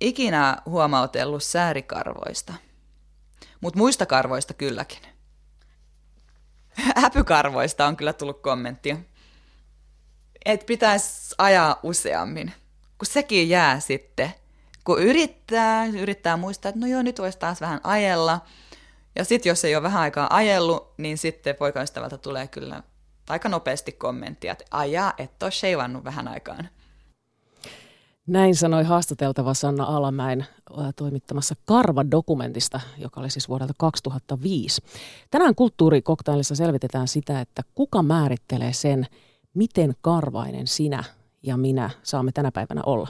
ikinä huomautellut säärikarvoista, mutta muista karvoista kylläkin. Häpykarvoista on kyllä tullut kommenttia. Että pitäisi ajaa useammin, kun sekin jää sitten. Kun yrittää, yrittää muistaa, että no joo, nyt voisi taas vähän ajella. Ja sitten jos ei ole vähän aikaa ajellut, niin sitten poikaystävältä tulee kyllä aika nopeasti kommenttia, että ajaa, et ole vähän aikaan. Näin sanoi haastateltava Sanna Alamäen toimittamassa Karva-dokumentista, joka oli siis vuodelta 2005. Tänään kulttuurikoktailissa selvitetään sitä, että kuka määrittelee sen, miten karvainen sinä ja minä saamme tänä päivänä olla.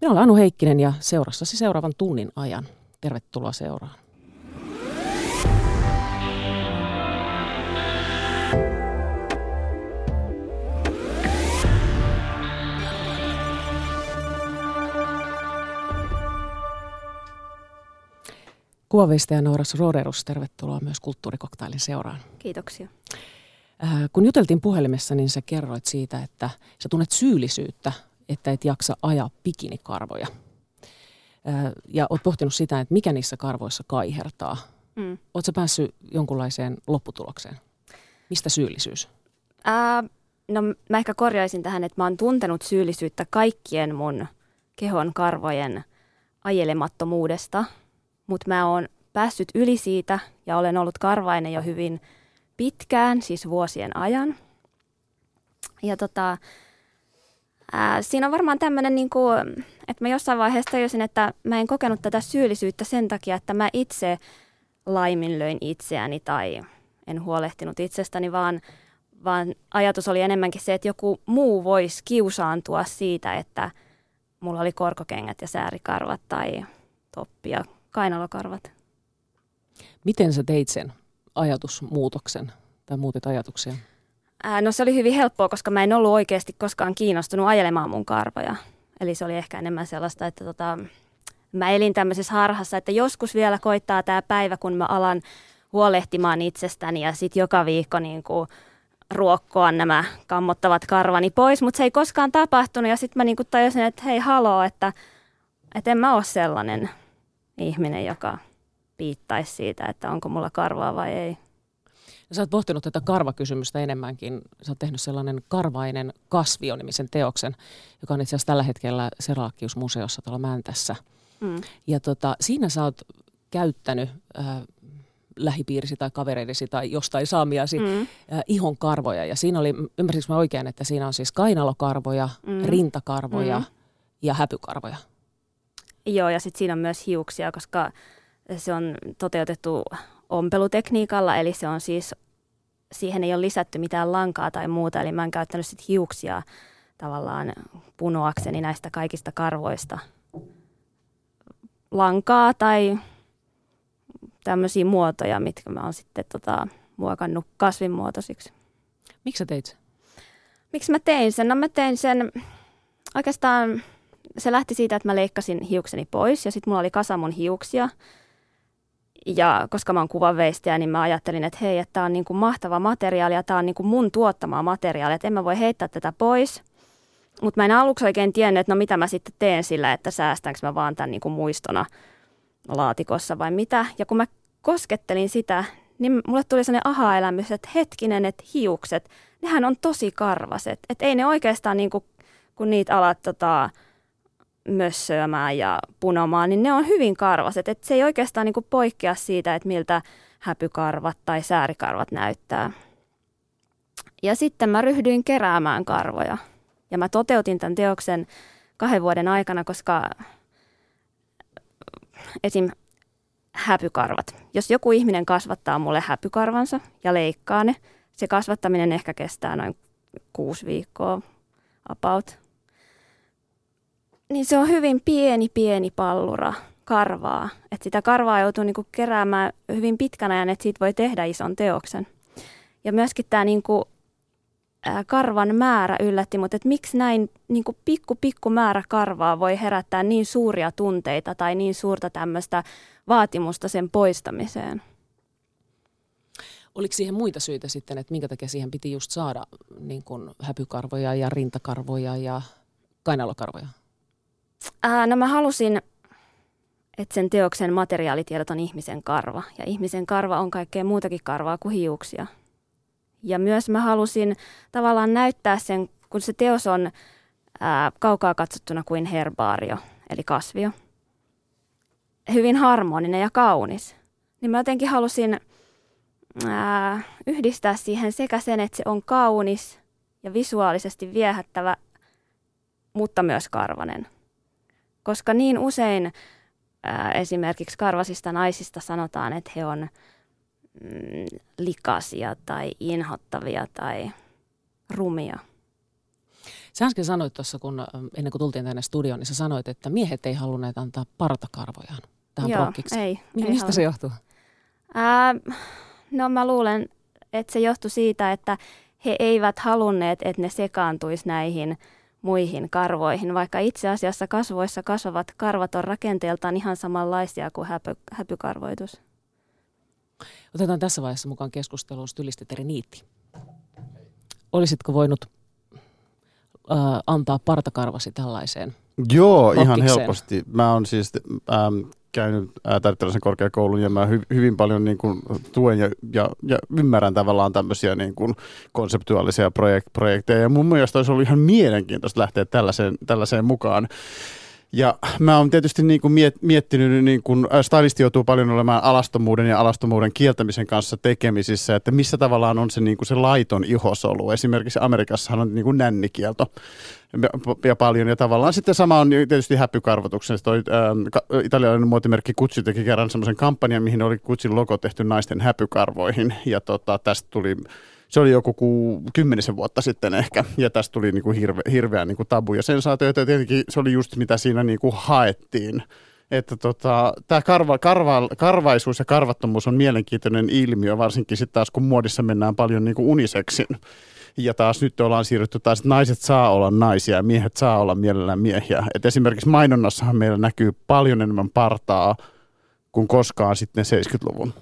Minä olen Anu Heikkinen ja seurassasi seuraavan tunnin ajan. Tervetuloa seuraan. Kuvaveistäjä Nooras Roderus, tervetuloa myös Kulttuurikoktailin seuraan. Kiitoksia. Äh, kun juteltiin puhelimessa, niin sä kerroit siitä, että sä tunnet syyllisyyttä, että et jaksa ajaa pikinikarvoja. Äh, ja oot pohtinut sitä, että mikä niissä karvoissa kaihertaa. Mm. Oletko päässyt jonkunlaiseen lopputulokseen? Mistä syyllisyys? Äh, no mä ehkä korjaisin tähän, että mä oon tuntenut syyllisyyttä kaikkien mun kehon karvojen ajelemattomuudesta – mutta mä oon päässyt yli siitä ja olen ollut karvainen jo hyvin pitkään, siis vuosien ajan. Ja tota, ää, siinä on varmaan tämmöinen, niin että mä jossain vaiheessa tajusin, että mä en kokenut tätä syyllisyyttä sen takia, että mä itse laiminlöin itseäni tai en huolehtinut itsestäni, vaan, vaan ajatus oli enemmänkin se, että joku muu voisi kiusaantua siitä, että mulla oli korkokengät ja säärikarvat tai toppi ja kainalokarvat. Miten sä teit sen ajatusmuutoksen tai muutit ajatuksia? Ää, no se oli hyvin helppoa, koska mä en ollut oikeasti koskaan kiinnostunut ajelemaan mun karvoja. Eli se oli ehkä enemmän sellaista, että tota, mä elin tämmöisessä harhassa, että joskus vielä koittaa tämä päivä, kun mä alan huolehtimaan itsestäni ja sitten joka viikko niin kuin ruokkoa nämä kammottavat karvani pois, mutta se ei koskaan tapahtunut ja sitten mä niin kuin tajusin, että hei haloo, että, että en mä ole sellainen ihminen, joka piittaisi siitä, että onko mulla karvaa vai ei. Sä oot pohtinut tätä karvakysymystä enemmänkin. Sä oot tehnyt sellainen karvainen kasvio-nimisen teoksen, joka on itse asiassa tällä hetkellä Seralakius-museossa tuolla Mäntässä. Mm. Ja tota, siinä sä oot käyttänyt äh, lähipiirisi tai kavereidesi tai jostain saamiasi mm. äh, ihon karvoja. Ja siinä oli, ymmärsinkö mä oikein, että siinä on siis kainalokarvoja, mm. rintakarvoja mm. ja häpykarvoja? Joo, ja sitten siinä on myös hiuksia, koska se on toteutettu ompelutekniikalla, eli se on siis, siihen ei ole lisätty mitään lankaa tai muuta, eli mä oon käyttänyt sitten hiuksia tavallaan punoakseni näistä kaikista karvoista lankaa tai tämmöisiä muotoja, mitkä mä oon sitten tota, muokannut kasvinmuotoisiksi. Miksi sä teit sen? Miksi mä tein sen? No mä tein sen oikeastaan se lähti siitä, että mä leikkasin hiukseni pois ja sitten mulla oli kasa mun hiuksia. Ja koska mä oon kuvanveistäjä, niin mä ajattelin, että hei, että tää on niinku mahtava materiaali ja tää on niinku mun tuottamaa materiaalia, että en mä voi heittää tätä pois. Mutta mä en aluksi oikein tiennyt, että no mitä mä sitten teen sillä, että säästänkö mä vaan tämän niinku muistona laatikossa vai mitä. Ja kun mä koskettelin sitä, niin mulle tuli sellainen aha-elämys, että hetkinen, että hiukset, nehän on tosi karvaset. Että ei ne oikeastaan, niinku, kun niitä alat tota, mössöämään ja punomaan, niin ne on hyvin karvaset. Et se ei oikeastaan niin poikkea siitä, että miltä häpykarvat tai säärikarvat näyttää. Ja sitten mä ryhdyin keräämään karvoja. Ja mä toteutin tämän teoksen kahden vuoden aikana, koska esim. häpykarvat. Jos joku ihminen kasvattaa mulle häpykarvansa ja leikkaa ne, se kasvattaminen ehkä kestää noin kuusi viikkoa about – niin se on hyvin pieni, pieni pallura karvaa. Että sitä karvaa joutuu niinku keräämään hyvin pitkän ajan, että siitä voi tehdä ison teoksen. Ja myöskin tämä niinku, karvan määrä yllätti, mutta että miksi näin niinku pikku, pikku määrä karvaa voi herättää niin suuria tunteita tai niin suurta tämmöistä vaatimusta sen poistamiseen? Oliko siihen muita syitä sitten, että minkä takia siihen piti just saada niin kuin häpykarvoja ja rintakarvoja ja kainalokarvoja? Ää, no mä halusin, että sen teoksen materiaalitiedot on ihmisen karva. Ja ihmisen karva on kaikkea muutakin karvaa kuin hiuksia. Ja myös mä halusin tavallaan näyttää sen, kun se teos on ää, kaukaa katsottuna kuin herbaario, eli kasvio. Hyvin harmoninen ja kaunis. Niin mä jotenkin halusin ää, yhdistää siihen sekä sen, että se on kaunis ja visuaalisesti viehättävä, mutta myös karvanen. Koska niin usein ää, esimerkiksi karvasista naisista sanotaan, että he on mm, likaisia tai inhottavia tai rumia. Sä äsken sanoit tuossa, kun ennen kuin tultiin tänne studioon, niin sä sanoit, että miehet ei halunneet antaa partakarvojaan tähän Joo, prokkiksi. ei. Mi- ei mistä halua. se johtuu? Ää, no mä luulen, että se johtui siitä, että he eivät halunneet, että ne sekaantuisi näihin muihin karvoihin, vaikka itse asiassa kasvoissa kasvavat karvat on rakenteeltaan ihan samanlaisia kuin häpy, häpykarvoitus. Otetaan tässä vaiheessa mukaan keskusteluun stylisti Niitti. Olisitko voinut äh, antaa partakarvasi tällaiseen? Joo, ihan Rokkikseen. helposti. Mä oon siis ähm, käynyt äh, Tarttilaisen korkeakoulun ja mä hy- hyvin paljon niin kuin, tuen ja, ja, ja ymmärrän tavallaan tämmöisiä niin kuin, konseptuaalisia projek- projekteja. Ja mun mielestä olisi ollut ihan mielenkiintoista lähteä tällaiseen, tällaiseen mukaan. Ja mä oon tietysti niin kuin miet, miettinyt, niin kuin stylisti joutuu paljon olemaan alastomuuden ja alastomuuden kieltämisen kanssa tekemisissä, että missä tavallaan on se, niin kuin se laiton ihosolu. Esimerkiksi Amerikassahan on niin kuin nännikielto ja- paljon. Ja tavallaan sitten sama on tietysti häpykarvotuksen. Toi ka- italialainen muotimerkki Gucci teki kerran semmoisen kampanjan, mihin oli Gucciin logo tehty naisten häpykarvoihin. Ja tota, tästä tuli se oli joku ku, kymmenisen vuotta sitten ehkä, ja tästä tuli niinku hirve, hirveä niinku tabu ja sensaatio, ja tietenkin se oli just mitä siinä niinku haettiin. Että tota, tämä karva, karva, karvaisuus ja karvattomuus on mielenkiintoinen ilmiö, varsinkin sitten taas kun muodissa mennään paljon niinku uniseksin. Ja taas nyt ollaan siirrytty taas, että naiset saa olla naisia ja miehet saa olla mielellään miehiä. Et esimerkiksi mainonnassahan meillä näkyy paljon enemmän partaa kuin koskaan sitten 70-luvun.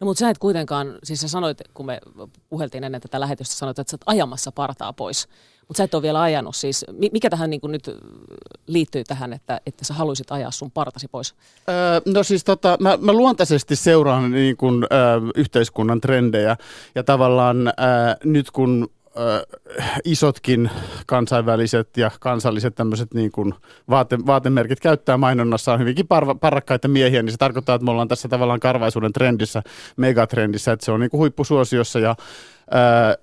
No mutta sä et kuitenkaan, siis sä sanoit, kun me puheltiin ennen tätä lähetystä, sanoit, että sä oot ajamassa partaa pois. Mutta sä et ole vielä ajanut siis. Mi- Mikä tähän niin nyt liittyy tähän, että, että sä haluaisit ajaa sun partasi pois? Öö, no siis tota, mä, mä luontaisesti seuraan niin kun, öö, yhteiskunnan trendejä ja tavallaan öö, nyt kun isotkin kansainväliset ja kansalliset tämmöiset niin kuin vaate, vaatemerkit käyttää mainonnassaan hyvinkin parva, parrakkaita miehiä, niin se tarkoittaa, että me ollaan tässä tavallaan karvaisuuden trendissä, megatrendissä, että se on niin kuin huippusuosiossa ja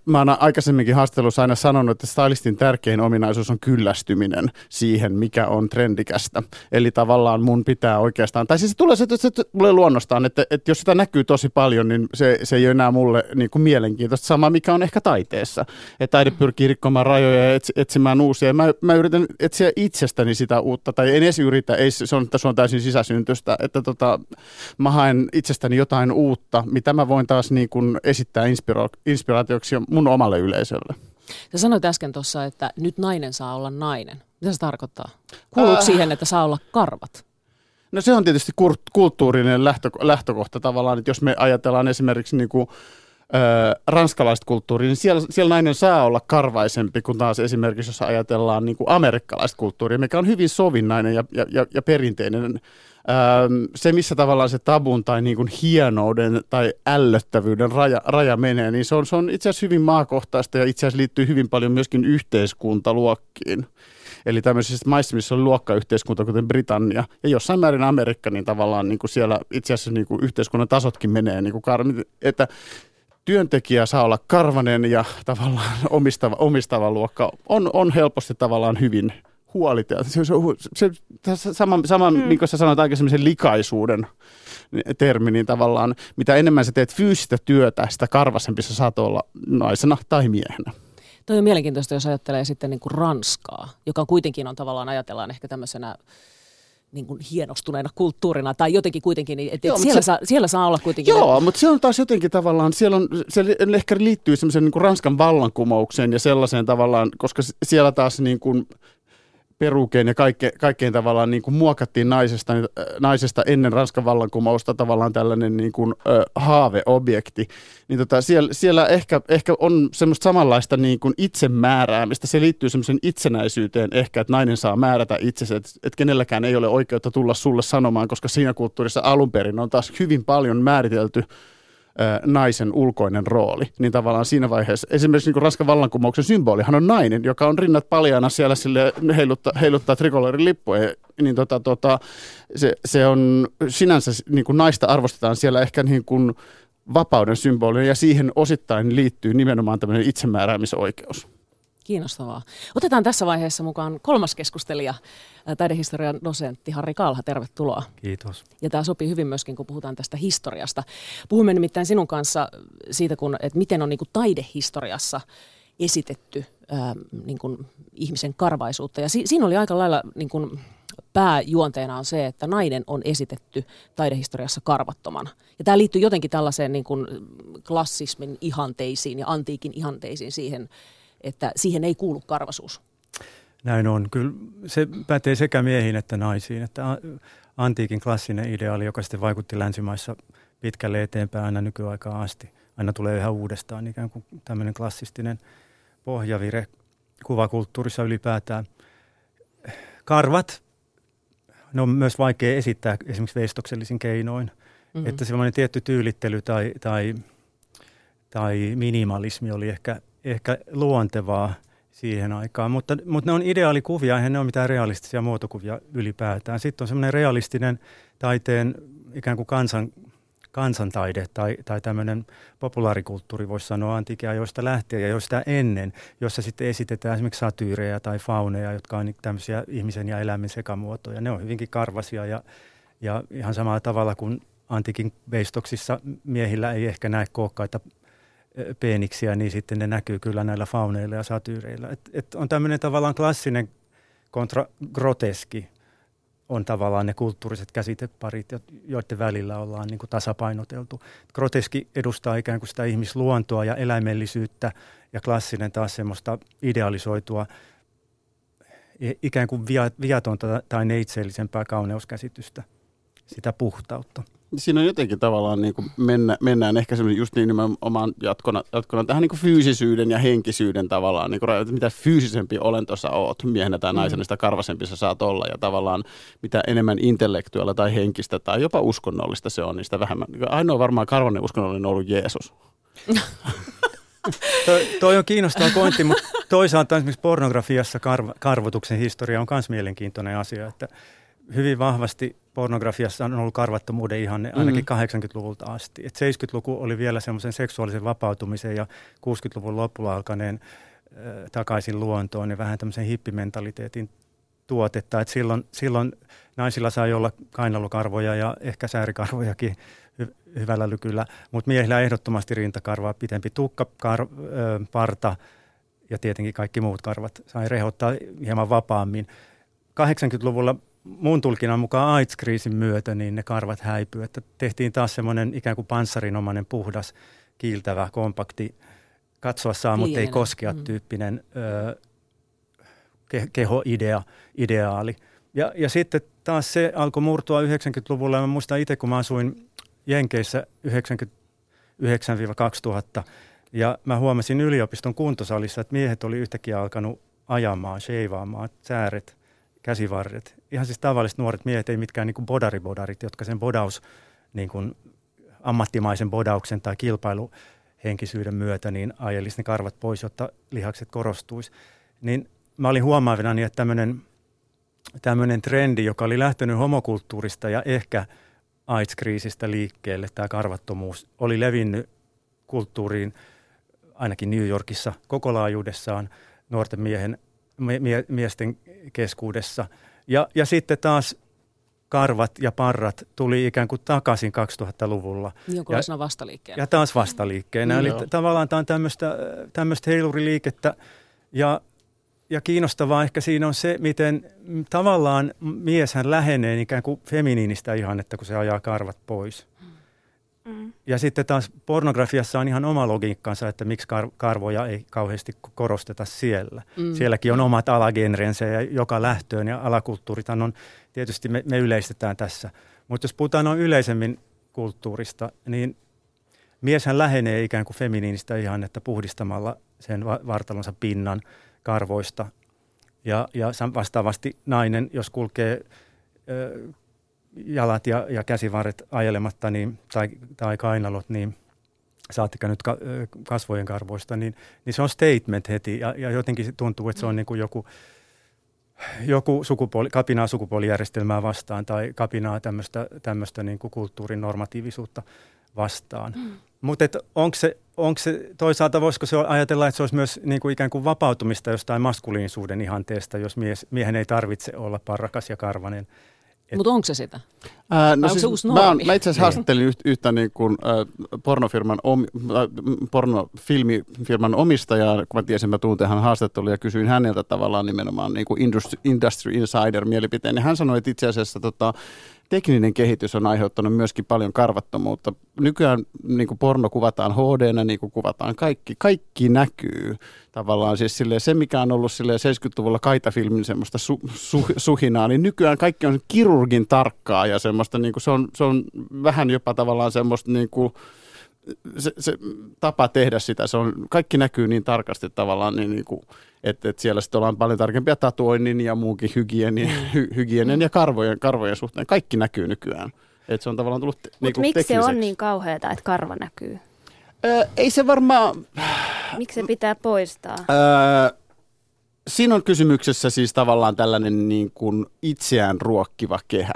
mä oon aikaisemminkin haastattelussa aina sanonut, että stylistin tärkein ominaisuus on kyllästyminen siihen, mikä on trendikästä. Eli tavallaan mun pitää oikeastaan, tai siis se tulee, se, se tulee luonnostaan, että, että jos sitä näkyy tosi paljon, niin se, se ei ole enää mulle niin kuin mielenkiintoista. Sama, mikä on ehkä taiteessa. Että taide pyrkii rikkomaan rajoja ja etsi, etsimään uusia. Mä, mä yritän etsiä itsestäni sitä uutta, tai en edes yritä, ei, se, on, se on täysin sisäsyntystä, että tota, mä haen itsestäni jotain uutta, mitä mä voin taas niin kuin esittää inspiro, inspiraatioksi mun omalle yleisölle. Sä sanoit äsken tuossa, että nyt nainen saa olla nainen. Mitä se tarkoittaa? Kuuluuko äh. siihen, että saa olla karvat? No se on tietysti kulttuurinen lähtö, lähtökohta tavallaan, että jos me ajatellaan esimerkiksi niin kuin, ö, ranskalaista kulttuuria, niin siellä, siellä nainen saa olla karvaisempi kuin taas esimerkiksi, jos ajatellaan niin kuin amerikkalaista kulttuuria, mikä on hyvin sovinnainen ja, ja, ja, ja perinteinen. Se, missä tavallaan se tabun tai niin kuin hienouden tai ällöttävyyden raja, raja menee, niin se on, se on itse asiassa hyvin maakohtaista ja itse asiassa liittyy hyvin paljon myöskin yhteiskuntaluokkiin. Eli tämmöisissä maissa, missä on luokkayhteiskunta, kuten Britannia, ja jossain määrin Amerikka, niin tavallaan niin kuin siellä itse asiassa niin kuin yhteiskunnan tasotkin menee, niin kuin kar- että työntekijä saa olla karvanen ja tavallaan omistava, omistava luokka on, on helposti tavallaan hyvin huolita. Se, se, se, se sama, sama mm. niin kuin sä sanoit aikaisemmin, sen likaisuuden termi, niin tavallaan mitä enemmän sä teet fyysistä työtä, sitä karvasempi sä saat olla naisena tai miehenä. Toi on mielenkiintoista, jos ajattelee sitten niin kuin Ranskaa, joka kuitenkin on tavallaan, ajatellaan ehkä tämmöisenä niin kuin hienostuneena kulttuurina, tai jotenkin kuitenkin, että Joo, Joo, siellä, se- saa, siellä saa olla kuitenkin... Joo, mutta se on taas jotenkin tavallaan, siellä on, se ehkä liittyy semmoisen niin Ranskan vallankumoukseen ja sellaiseen tavallaan, koska siellä taas niin kuin perukeen ja kaikke, kaikkein tavallaan niin kuin muokattiin naisesta, naisesta ennen Ranskan vallankumousta tavallaan tällainen niin kuin, ö, haaveobjekti, niin tota, siellä, siellä ehkä, ehkä on semmoista samanlaista niin kuin itsemääräämistä. Se liittyy semmoisen itsenäisyyteen ehkä, että nainen saa määrätä itsensä, että, että kenelläkään ei ole oikeutta tulla sulle sanomaan, koska siinä kulttuurissa alun perin on taas hyvin paljon määritelty naisen ulkoinen rooli, niin tavallaan siinä vaiheessa, esimerkiksi niin Ranskan vallankumouksen symbolihan on nainen, joka on rinnat paljaana siellä sille heiluttaa, heiluttaa trikolorin lippua, niin tota, tota, se, se, on sinänsä, niin kuin naista arvostetaan siellä ehkä niin kuin vapauden symboli, ja siihen osittain liittyy nimenomaan tämmöinen itsemääräämisoikeus. Kiinnostavaa. Otetaan tässä vaiheessa mukaan kolmas keskustelija, taidehistorian dosentti Harri Kalha. Tervetuloa. Kiitos. Ja tämä sopii hyvin myöskin, kun puhutaan tästä historiasta. Puhumme nimittäin sinun kanssa siitä, kun, että miten on niin kuin taidehistoriassa esitetty ää, niin kuin ihmisen karvaisuutta. Ja si- siinä oli aika lailla niin kuin pääjuonteena on se, että nainen on esitetty taidehistoriassa karvattomana. Ja tämä liittyy jotenkin tällaiseen niin kuin klassismin ihanteisiin ja antiikin ihanteisiin siihen, että siihen ei kuulu karvasuus. Näin on. Kyllä se pätee sekä miehiin että naisiin. Että antiikin klassinen ideaali, joka sitten vaikutti länsimaissa pitkälle eteenpäin aina nykyaikaan asti. Aina tulee yhä uudestaan ikään kuin tämmöinen klassistinen pohjavire kuvakulttuurissa ylipäätään. Karvat, ne on myös vaikea esittää esimerkiksi veistoksellisin keinoin. Mm-hmm. Että semmoinen tietty tyylittely tai, tai, tai minimalismi oli ehkä ehkä luontevaa siihen aikaan, mutta, mutta ne on ideaalikuvia, eihän ne ole mitään realistisia muotokuvia ylipäätään. Sitten on semmoinen realistinen taiteen ikään kuin kansan, kansantaide tai, tai tämmöinen populaarikulttuuri, voisi sanoa antiikiajoista lähtien ja joista ennen, jossa sitten esitetään esimerkiksi satyyrejä tai fauneja, jotka on tämmöisiä ihmisen ja eläimen sekamuotoja. Ne on hyvinkin karvasia ja, ja ihan samalla tavalla kuin antiikin veistoksissa miehillä ei ehkä näe kookkaita peeniksiä, niin sitten ne näkyy kyllä näillä fauneilla ja satyyreillä. Et, et on tämmöinen tavallaan klassinen kontra groteski on tavallaan ne kulttuuriset käsiteparit, joiden välillä ollaan niin kuin tasapainoteltu. Groteski edustaa ikään kuin sitä ihmisluontoa ja eläimellisyyttä ja klassinen taas semmoista idealisoitua ikään kuin viatonta tai neitseellisempää kauneuskäsitystä, sitä puhtautta siinä on jotenkin tavallaan niin kuin mennä, mennään ehkä semmoinen just niin nimenomaan jatkona, jatkona tähän niin kuin fyysisyyden ja henkisyyden tavallaan, niin kuin, mitä fyysisempi olento sä oot miehenä tai naisena, mm. sitä karvasempi sä saat olla ja tavallaan mitä enemmän intellektuella tai henkistä tai jopa uskonnollista se on, niin sitä vähemmän. Ainoa varmaan karvanen uskonnollinen on ollut Jeesus. toi, toi on kiinnostava pointti, mutta toisaalta esimerkiksi pornografiassa karv, karvotuksen historia on myös mielenkiintoinen asia, että hyvin vahvasti pornografiassa on ollut karvattomuuden ihanne ainakin mm. 80-luvulta asti. Et 70-luku oli vielä semmoisen seksuaalisen vapautumisen ja 60-luvun lopulla alkaneen äh, takaisin luontoon ja vähän tämmöisen hippimentaliteetin tuotetta. Et silloin, silloin naisilla sai olla kainalukarvoja ja ehkä säärikarvojakin hy- hyvällä lykyllä, mutta miehillä ehdottomasti rintakarvaa, pitempi tukka, kar- ö, parta ja tietenkin kaikki muut karvat sai rehottaa hieman vapaammin. 80-luvulla mun tulkinnan mukaan AIDS-kriisin myötä niin ne karvat häipyy. Että tehtiin taas semmoinen ikään kuin panssarinomainen, puhdas, kiiltävä, kompakti, katsoa saa, mutta ei koskea mm. tyyppinen ö, ke- kehoidea, ideaali. Ja, ja sitten taas se alkoi murtua 90-luvulla. Mä muistan itse, kun mä asuin Jenkeissä 99-2000, ja mä huomasin yliopiston kuntosalissa, että miehet oli yhtäkkiä alkanut ajamaan, sheivaamaan, sääret – käsivarret. Ihan siis tavalliset nuoret miehet, ei mitkään niin bodaribodarit, jotka sen bodaus, niin kuin ammattimaisen bodauksen tai kilpailuhenkisyyden myötä niin ajelisi ne karvat pois, jotta lihakset korostuisi. Niin mä olin huomaavina, että tämmöinen, tämmöinen trendi, joka oli lähtenyt homokulttuurista ja ehkä AIDS-kriisistä liikkeelle, tämä karvattomuus, oli levinnyt kulttuuriin ainakin New Yorkissa koko laajuudessaan nuorten miehen mie- miesten keskuudessa. Ja, ja sitten taas karvat ja parrat tuli ikään kuin takaisin 2000-luvulla. Jonkunlaisena vastaliikkeenä. Ja taas vastaliikkeenä. Mm, Eli t- tavallaan tämä on tämmöistä, tämmöistä heiluriliikettä. Ja, ja kiinnostavaa ehkä siinä on se, miten tavallaan mieshän lähenee ikään kuin feminiinistä ihannetta, kun se ajaa karvat pois. Mm. Ja sitten taas pornografiassa on ihan oma logiikkansa, että miksi kar- karvoja ei kauheasti korosteta siellä. Mm. Sielläkin on omat alagenrensä ja joka lähtöön ja alakulttuurithan on, tietysti me, me yleistetään tässä. Mutta jos puhutaan noin yleisemmin kulttuurista, niin mieshän lähenee ikään kuin feminiinistä ihannetta puhdistamalla sen vartalonsa pinnan karvoista. Ja, ja vastaavasti nainen, jos kulkee jalat ja, ja käsivarret ajelematta niin, tai, tai kainalot, niin saattika nyt ka, kasvojen karvoista, niin, niin se on statement heti ja, ja jotenkin tuntuu, että se on niin kuin joku, joku sukupuoli, kapinaa sukupuolijärjestelmää vastaan tai kapinaa tämmöistä, tämmöistä niin kuin kulttuurin normatiivisuutta vastaan. Mm. Mutta onko se, onko se, toisaalta voisiko se ajatella, että se olisi myös niin kuin ikään kuin vapautumista jostain maskuliinisuuden ihanteesta, jos mies, miehen ei tarvitse olla parrakas ja karvanen – mutta onko se sitä? Ää, no siis, uusi mä, on, mä itse asiassa haastattelin yhtä, yhtä niin kuin, äh, pornofirman, om, äh, pornofilmifirman omistajaa, kun mä tiesin, mä tunteen hän haastattelun ja kysyin häneltä tavallaan nimenomaan niin kuin industry, industry insider mielipiteen. Ja hän sanoi, että itse asiassa tota, tekninen kehitys on aiheuttanut myöskin paljon karvattomuutta. Nykyään niin kuin porno kuvataan hd niin kuin kuvataan kaikki. Kaikki näkyy tavallaan. Siis silleen, se, mikä on ollut silleen 70-luvulla kaitafilmin semmoista su, su, suhinaa, niin nykyään kaikki on kirurgin tarkkaa ja semmoista, niin kuin se, on, se on vähän jopa tavallaan semmoista niin kuin, se, se tapa tehdä sitä, se on, kaikki näkyy niin tarkasti tavallaan, niin, niin kuin, että, että siellä sitten ollaan paljon tarkempia tatuoinnin ja muukin hygienin, mm. hy, hygienen ja karvojen, karvojen suhteen. Kaikki näkyy nykyään. Että se on tavallaan tullut Mutta niin miksi se on niin kauheata, että karva näkyy? Öö, ei se varmaan... Miksi se pitää poistaa? Öö, siinä on kysymyksessä siis tavallaan tällainen niin kuin itseään ruokkiva kehä.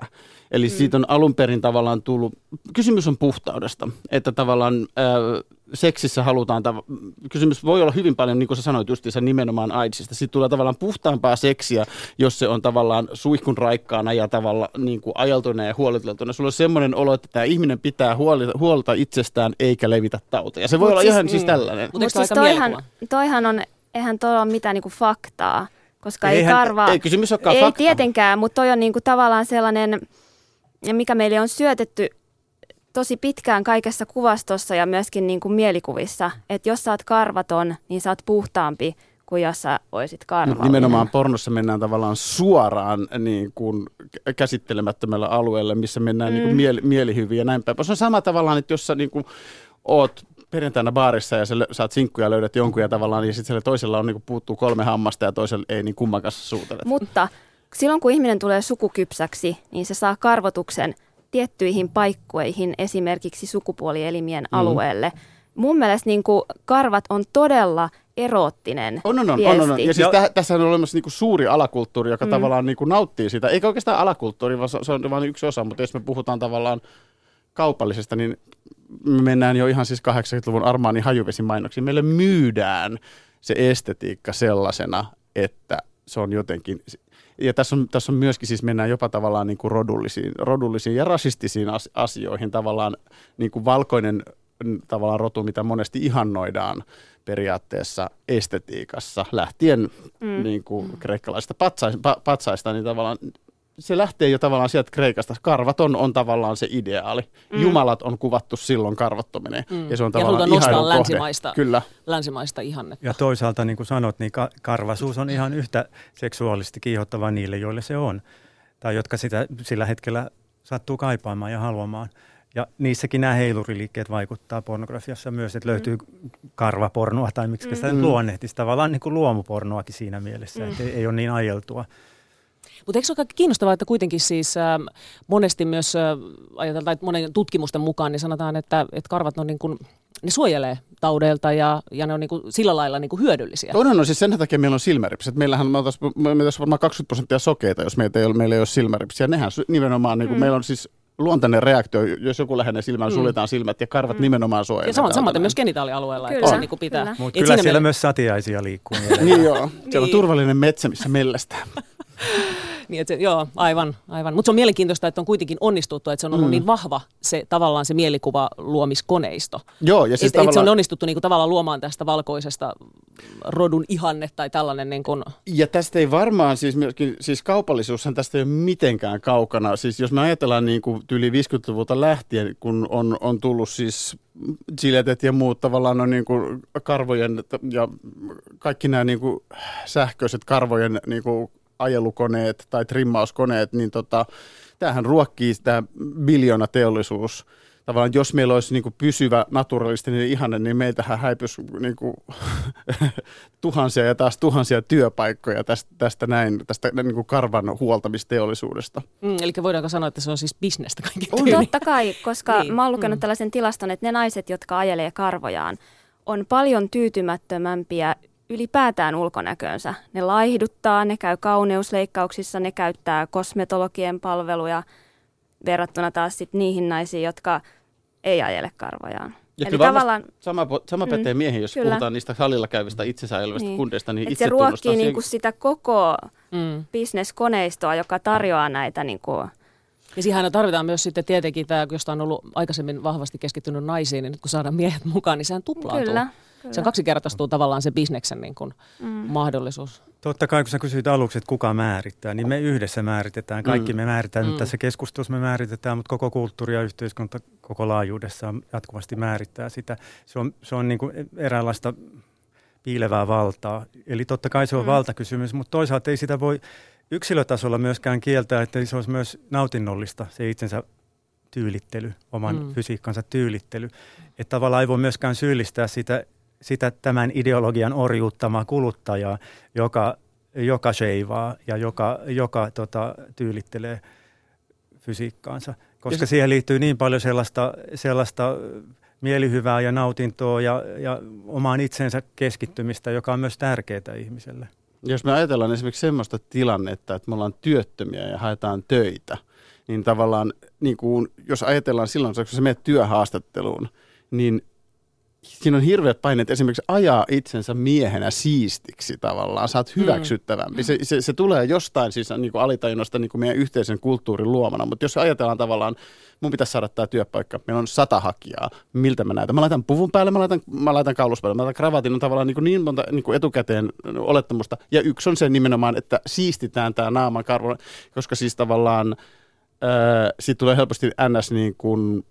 Eli mm. siitä on alun perin tavallaan tullut, kysymys on puhtaudesta, että tavallaan äh, seksissä halutaan, tav- kysymys voi olla hyvin paljon, niin kuin sä sanoit justiinsa nimenomaan AIDSista, siitä tulee tavallaan puhtaampaa seksiä, jos se on tavallaan suihkun raikkaana ja tavallaan niin kuin ajaltuna ja huoliteltuna. Sulla on semmoinen olo, että tämä ihminen pitää huolta, huolta itsestään eikä levitä tauteja. Se voi Mut olla siis, ihan siis mm. tällainen. Mutta siis toihan, toihan on, eihän toi ole mitään niinku faktaa, koska Eihän, ei karvaa. Ei kysymys olekaan Ei fakta. tietenkään, mutta toi on niinku tavallaan sellainen ja mikä meille on syötetty tosi pitkään kaikessa kuvastossa ja myöskin niin kuin mielikuvissa, että jos sä oot karvaton, niin sä oot puhtaampi kuin jos sä oisit karvallinen. Nimenomaan pornossa mennään tavallaan suoraan niin kuin käsittelemättömällä alueelle, missä mennään mm. niin kuin mieli, mielihyviä ja näin päin. Se on sama tavallaan, että jos sä niin kuin oot perjantaina baarissa ja sä saat sinkkuja löydät jonkun ja tavallaan, niin sitten toisella on niin kuin puuttuu kolme hammasta ja toisella ei niin kumman kanssa suutelet. Mutta silloin kun ihminen tulee sukukypsäksi, niin se saa karvotuksen tiettyihin paikkoihin, esimerkiksi sukupuolielimien mm. alueelle. Mun mielestä niin kuin karvat on todella eroottinen on, on, on, viesti. on, on. Ja siis täh, tässä on olemassa niinku suuri alakulttuuri, joka mm. tavallaan niinku nauttii sitä. Eikä oikeastaan alakulttuuri, vaan se on vain yksi osa, mutta jos me puhutaan tavallaan kaupallisesta, niin me mennään jo ihan siis 80-luvun Armaani hajuvesimainoksiin. Meille myydään se estetiikka sellaisena, että se on jotenkin ja tässä on, tässä on myöskin siis mennään jopa tavallaan niin kuin rodullisiin, rodullisiin ja rasistisiin asioihin. Tavallaan niin kuin valkoinen tavallaan rotu, mitä monesti ihannoidaan periaatteessa estetiikassa, lähtien mm. niin kuin kreikkalaisista patsaista, patsaista, niin tavallaan se lähtee jo tavallaan sieltä Kreikasta. Karvaton on tavallaan se ideaali. Mm. Jumalat on kuvattu silloin karvattominen. Mm. Ja se on tavallaan ja nostaa länsimaista, Kyllä. länsimaista ihannetta. Ja toisaalta, niin kuin sanot, niin ka- karvasuus on ihan yhtä seksuaalisesti kiihottava niille, joille se on. Tai jotka sitä sillä hetkellä sattuu kaipaamaan ja haluamaan. Ja niissäkin nämä heiluriliikkeet vaikuttaa pornografiassa myös, että löytyy mm. karvapornoa tai miksi mm. sitä luonnehtisi. Tavallaan niin kuin luomupornoakin siinä mielessä, mm. että ei, ei ole niin ajeltua. Mutta eikö se ole kiinnostavaa, että kuitenkin siis äh, monesti myös äh, ajatellaan, että monen tutkimusten mukaan niin sanotaan, että, että karvat on niin kuin, ne suojelee taudeilta ja, ja ne on niin kuin sillä lailla niin kuin hyödyllisiä. On, on, siis sen takia meillä on silmäripsit. Meillähän me oltaisiin, me varmaan 20 prosenttia sokeita, jos meitä ei ole, meillä ei ole silmäripsiä. Nehän nimenomaan, niin kuin, mm. meillä on siis luontainen reaktio, jos joku lähenee silmään, mm. suljetaan silmät ja karvat mm. nimenomaan suojelemaan. Ja samoin, samaten myös genitaalialueella, kyllä. että se niin kuin pitää. Kyllä, Mut kyllä siellä me... myös satiaisia liikkuu. niin joo, siellä on niin. turvallinen metsä, missä mellästään. niin, että se, joo, aivan, aivan. Mutta se on mielenkiintoista, että on kuitenkin onnistuttu, että se on ollut mm. niin vahva se tavallaan se mielikuva luomiskoneisto. Joo, ja siis että, tavallaan... se on onnistuttu niin kuin, tavallaan luomaan tästä valkoisesta rodun ihanne tai tällainen. Niin kuin... Ja tästä ei varmaan, siis, myöskin, siis kaupallisuushan tästä ei ole mitenkään kaukana. Siis jos me ajatellaan niin kuin yli 50-luvulta lähtien, kun on, on tullut siis giletet ja muut tavallaan on niin kuin karvojen ja kaikki nämä niin kuin sähköiset karvojen niin kuin ajelukoneet tai trimmauskoneet, niin tota, tämähän ruokkii sitä biljoona teollisuus tavallaan jos meillä olisi niin kuin pysyvä naturalistinen ihanne, niin meiltähän häipyisi niin kuin, tuhansia ja taas tuhansia työpaikkoja tästä, tästä näin, tästä niin kuin karvan huoltamisteollisuudesta. Mm, eli voidaanko sanoa, että se on siis bisnestä kaikki On totta kai, koska niin. mä oon lukenut mm. tällaisen tilaston, että ne naiset, jotka ajelee karvojaan, on paljon tyytymättömämpiä ylipäätään ulkonäköönsä. Ne laihduttaa, ne käy kauneusleikkauksissa, ne käyttää kosmetologien palveluja verrattuna taas sit niihin naisiin, jotka ei ajele karvojaan. Ja Eli tavallaan, sama, sama pätee mm, miehiin, jos kyllä. puhutaan niistä salilla käyvistä itsensä ajelevista niin. kundeista, niin itse se ruokkii niinku sitä koko mm. bisneskoneistoa, joka tarjoaa näitä niin kuin, ja siihen tarvitaan myös sitten tietenkin tämä, josta on ollut aikaisemmin vahvasti keskittynyt naisiin, niin nyt kun saadaan miehet mukaan, niin sehän tuplaantuu. Kyllä, kyllä. Se on kaksinkertaistuu tavallaan se bisneksen niin kuin mm. mahdollisuus. Totta kai, kun sä kysyit aluksi, että kuka määrittää, niin me yhdessä määritetään. Kaikki mm. me määritetään. Mm. Tässä keskustelussa me määritetään, mutta koko kulttuuri ja yhteiskunta koko laajuudessaan jatkuvasti määrittää sitä. Se on, se on niin kuin eräänlaista piilevää valtaa. Eli totta kai se on mm. valtakysymys, mutta toisaalta ei sitä voi yksilötasolla myöskään kieltää, että se olisi myös nautinnollista, se itsensä tyylittely, oman mm. fysiikkansa tyylittely. Että tavallaan ei voi myöskään syyllistää sitä, sitä tämän ideologian orjuuttamaa kuluttajaa, joka, joka sheivaa ja joka, joka tota, tyylittelee fysiikkaansa. Koska ja siihen liittyy niin paljon sellaista, sellaista mielihyvää ja nautintoa ja, ja omaan itsensä keskittymistä, joka on myös tärkeää ihmiselle. Jos me ajatellaan esimerkiksi semmoista tilannetta, että me ollaan työttömiä ja haetaan töitä, niin tavallaan niin kuin, jos ajatellaan silloin, kun sä menet työhaastatteluun, niin siinä on hirveät paineet esimerkiksi ajaa itsensä miehenä siistiksi tavallaan. Sä oot mm. hyväksyttävämpi. Mm. Se, se, se tulee jostain siis niin kuin alitajunnasta niin kuin meidän yhteisen kulttuurin luomana. Mutta jos ajatellaan tavallaan, mun pitäisi saada tämä työpaikka, meillä on sata hakijaa, miltä mä näytän? Mä laitan puvun päälle, mä laitan, mä laitan kauluspälle, päälle, mä laitan kravatin, on tavallaan niin, kuin niin monta niin kuin etukäteen olettamusta. Ja yksi on se nimenomaan, että siistitään tämä naaman karvo, koska siis tavallaan äh, siitä tulee helposti ns. niin kuin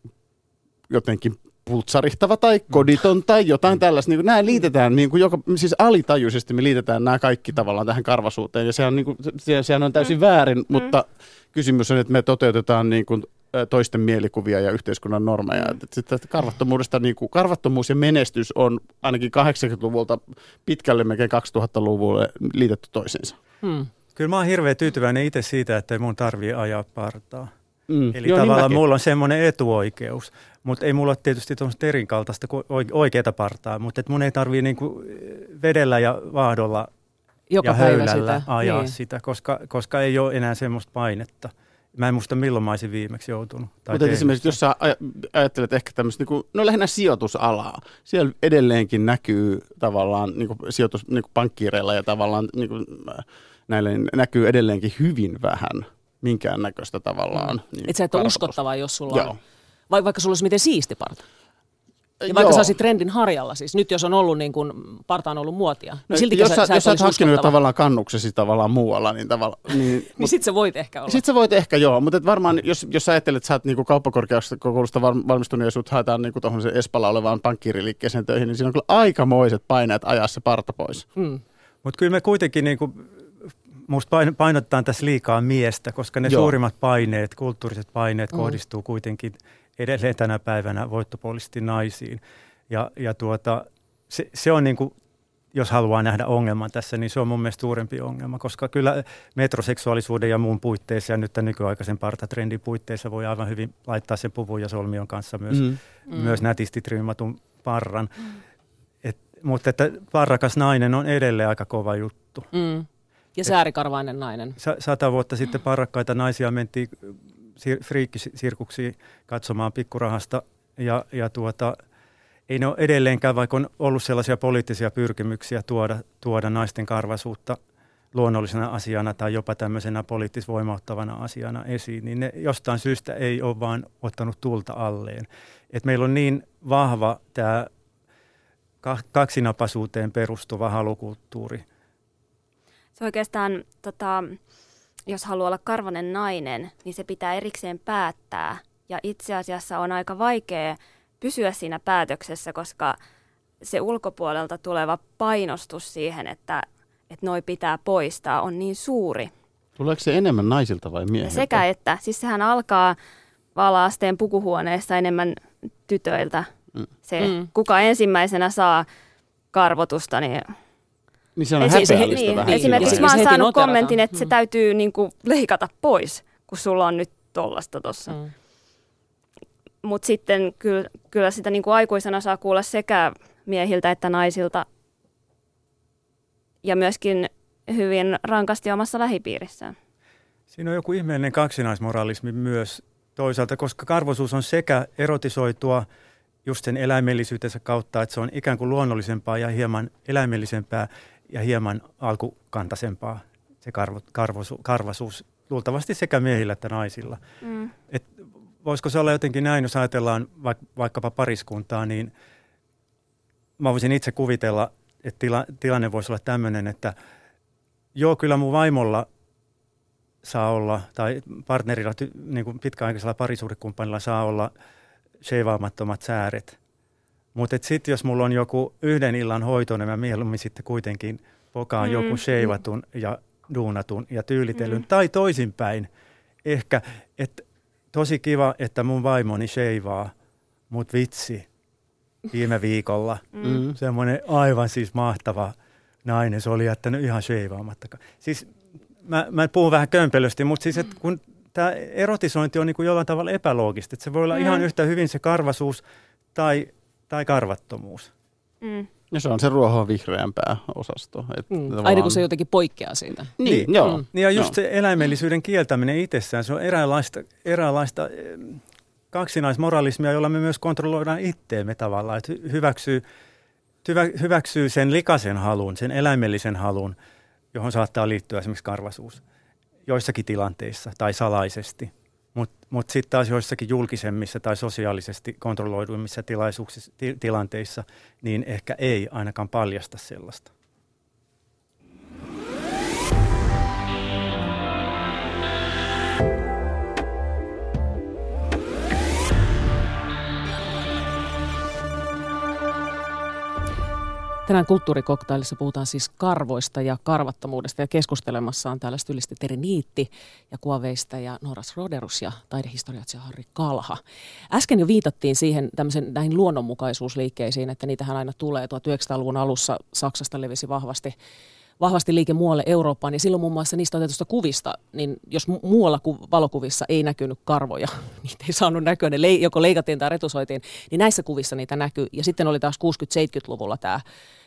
jotenkin pultsarihtava tai koditon tai jotain tällaista. Niin kuin, nämä liitetään, niin kuin joka, siis alitajuisesti me liitetään nämä kaikki tavallaan tähän karvasuuteen ja se on, niin kuin, se, sehän on täysin mm. väärin, mm. mutta kysymys on, että me toteutetaan niin kuin, toisten mielikuvia ja yhteiskunnan normeja. Mm. Sitten karvattomuudesta, niin kuin, karvattomuus ja menestys on ainakin 80-luvulta pitkälle melkein 2000-luvulle liitetty toisiinsa. Hmm. Kyllä mä oon hirveän tyytyväinen itse siitä, että mun tarvii ajaa partaa. Mm. Eli Joo, niin tavallaan niin mulla on semmoinen etuoikeus. Mutta ei mulla ole tietysti tuommoista erinkaltaista oikeaa partaa, mutta et mun ei tarvii niinku vedellä ja vaahdolla Joka ja höylällä sitä. ajaa niin. sitä, koska, koska ei ole enää semmoista painetta. Mä en muista milloin mä olisin viimeksi joutunut. Mutta esimerkiksi jos sä ajattelet ehkä tämmöistä, niin kuin, no lähinnä sijoitusalaa, siellä edelleenkin näkyy tavallaan niin kuin sijoitus niin kuin pankkiireilla ja tavallaan niin kuin, näille näkyy edelleenkin hyvin vähän minkäännäköistä tavallaan. Mm. Niin, sä et ole uskottava, jos sulla Joo. on vai vaikka sulla olisi miten siisti parta? Ja vaikka sä olisit trendin harjalla, siis nyt jos on ollut niin kuin, parta on ollut muotia, no, niin jos sä, sä, jos sä oot hankkinut tavallaan kannuksesi tavallaan muualla, niin tavallaan... Niin, niin sit sä voit ehkä olla. Sit sä voit ehkä, joo, mutta et varmaan jos, jos sä ajattelet, että sä oot niin kauppakorkeakoulusta valmistunut ja sut haetaan niin tuohon se Espalla olevaan pankkiiriliikkeeseen töihin, niin siinä on kyllä aikamoiset paineet ajaa se parta pois. Hmm. Mutta kyllä me kuitenkin niin kuin musta painotetaan tässä liikaa miestä, koska ne Joo. suurimmat paineet, kulttuuriset paineet mm. kohdistuu kuitenkin edelleen tänä päivänä voittopuolisesti naisiin. Ja, ja tuota, se, se on niin kuin, jos haluaa nähdä ongelman tässä, niin se on mun mielestä suurempi ongelma, koska kyllä metroseksuaalisuuden ja muun puitteissa ja nyt tämän nykyaikaisen partatrendin puitteissa voi aivan hyvin laittaa sen puvun ja solmion kanssa myös, mm. mm. myös nätisti trimmatun parran. Mm. Et, mutta että parrakas nainen on edelleen aika kova juttu. Mm. Ja säärikarvainen nainen. Sata vuotta sitten parrakkaita naisia mentiin friikkisirkuksiin katsomaan pikkurahasta ja, ja tuota, ei ne ole edelleenkään, vaikka on ollut sellaisia poliittisia pyrkimyksiä tuoda, tuoda naisten karvasuutta luonnollisena asiana tai jopa tämmöisenä poliittis voimauttavana asiana esiin, niin ne jostain syystä ei ole vaan ottanut tulta alleen. Et meillä on niin vahva tämä kaksinapaisuuteen perustuva halukulttuuri. Se oikeastaan, tota, jos haluaa olla karvanen nainen, niin se pitää erikseen päättää. Ja itse asiassa on aika vaikea pysyä siinä päätöksessä, koska se ulkopuolelta tuleva painostus siihen, että, että noi pitää poistaa, on niin suuri. Tuleeko se enemmän naisilta vai miehiltä? Sekä että. Siis sehän alkaa vala-asteen pukuhuoneessa enemmän tytöiltä. Mm. Se, mm. kuka ensimmäisenä saa karvotusta, niin niin se on häpeällistä niin, vähän. Esimerkiksi mä oon saanut kommentin, että mm. se täytyy niin kuin leikata pois, kun sulla on nyt tollasta tuossa. Mm. Mutta sitten kyllä, kyllä sitä niin kuin aikuisena saa kuulla sekä miehiltä että naisilta ja myöskin hyvin rankasti omassa lähipiirissään. Siinä on joku ihmeellinen kaksinaismoralismi myös toisaalta, koska karvoisuus on sekä erotisoitua just sen eläimellisyytensä kautta, että se on ikään kuin luonnollisempaa ja hieman eläimellisempää ja hieman alkukantaisempaa se karvo, karvosu, karvasuus luultavasti sekä miehillä että naisilla. Mm. Et voisiko se olla jotenkin näin, jos ajatellaan vaik- vaikkapa pariskuntaa, niin mä voisin itse kuvitella, että tila, tilanne voisi olla tämmöinen, että joo, kyllä mun vaimolla saa olla, tai partnerilla, niin kuin pitkäaikaisella parisuudekumppanilla saa olla sheivaamattomat sääret. Mutta sitten jos mulla on joku yhden illan hoito, niin mä mieluummin sitten kuitenkin pokaan mm, joku sheivatun mm. ja duunatun ja tyylitellyn. Mm. Tai toisinpäin. Ehkä, että tosi kiva, että mun vaimoni sheivaa, mutta vitsi, viime viikolla mm. semmoinen aivan siis mahtava nainen, se oli jättänyt ihan sheivaamatta. Siis mä, mä puhun vähän kömpelösti, mutta siis että kun tämä erotisointi on niin kuin jollain tavalla epäloogista, että se voi olla mm. ihan yhtä hyvin se karvasuus tai, tai karvattomuus. Mm. Ja se on se ruohon vihreämpää osasto. Mm. Aina kun se jotenkin poikkeaa siitä. Niin, niin joo. Mm. Niin ja just joo. se eläimellisyyden kieltäminen itsessään, se on eräänlaista, eräänlaista kaksinaismoralismia, jolla me myös kontrolloidaan itteemme tavallaan. Että hyväksyy, hyväksyy sen likaisen halun, sen eläimellisen halun, johon saattaa liittyä esimerkiksi karvasuus joissakin tilanteissa tai salaisesti. Mutta mut sitten taas joissakin julkisemmissa tai sosiaalisesti kontrolloiduimmissa tilaisuuksissa, ti, tilanteissa, niin ehkä ei ainakaan paljasta sellaista. Tänään kulttuurikoktailissa puhutaan siis karvoista ja karvattomuudesta ja keskustelemassa on täällä stylisti Teri Niitti ja kuvaveista ja Noras Roderus ja taidehistoriatsija Harri Kalha. Äsken jo viitattiin siihen tämmöisen näihin luonnonmukaisuusliikkeisiin, että niitähän aina tulee. 1900-luvun alussa Saksasta levisi vahvasti vahvasti liike muualle Eurooppaan. Ja silloin muun muassa niistä otetusta kuvista, niin jos muualla ku- valokuvissa ei näkynyt karvoja, niitä ei saanut näkyä, ne joko leikattiin tai retusoitiin, niin näissä kuvissa niitä näkyy. Ja sitten oli taas 60-70-luvulla tämä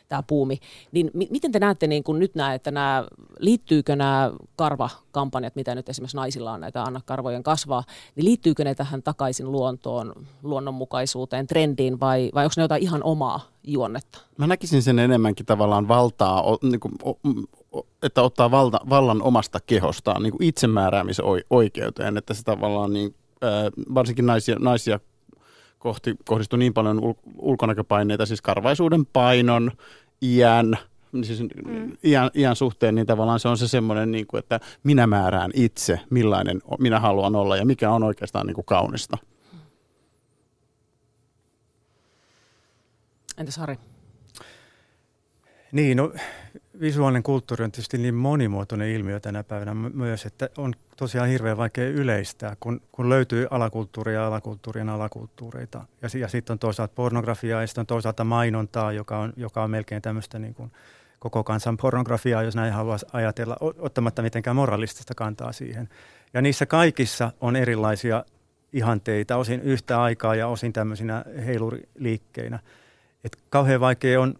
tämä puumi. Niin mi- miten te näette, niin kun nyt näette, nämä, liittyykö nämä karvakampanjat, mitä nyt esimerkiksi naisilla on näitä anna karvojen kasvaa, niin liittyykö ne tähän takaisin luontoon, luonnonmukaisuuteen, trendiin vai, vai onko ne jotain ihan omaa juonnetta? Mä näkisin sen enemmänkin tavallaan valtaa, niin kuin, että ottaa valta, vallan omasta kehostaan niin kuin itsemääräämisen oikeuteen, että se tavallaan niin, varsinkin naisia, naisia kohti, kohdistui niin paljon ul, ulkonäköpaineita, siis karvaisuuden painon, iän, siis mm. iän, iän suhteen, niin tavallaan se on se semmoinen, niin kuin, että minä määrään itse, millainen minä haluan olla ja mikä on oikeastaan niin kuin kaunista. Entäs Harri? Niin, no visuaalinen kulttuuri on tietysti niin monimuotoinen ilmiö tänä päivänä myös, että on tosiaan hirveän vaikea yleistää, kun, kun löytyy alakulttuuria alakulttuurien alakulttuureita. Ja, ja sitten on toisaalta pornografiaa ja sitten on toisaalta mainontaa, joka on, joka on melkein tämmöistä niin kuin koko kansan pornografiaa, jos näin haluaisi ajatella, ottamatta mitenkään moralistista kantaa siihen. Ja niissä kaikissa on erilaisia ihanteita, osin yhtä aikaa ja osin tämmöisinä heiluriliikkeinä. Et kauhean vaikea on,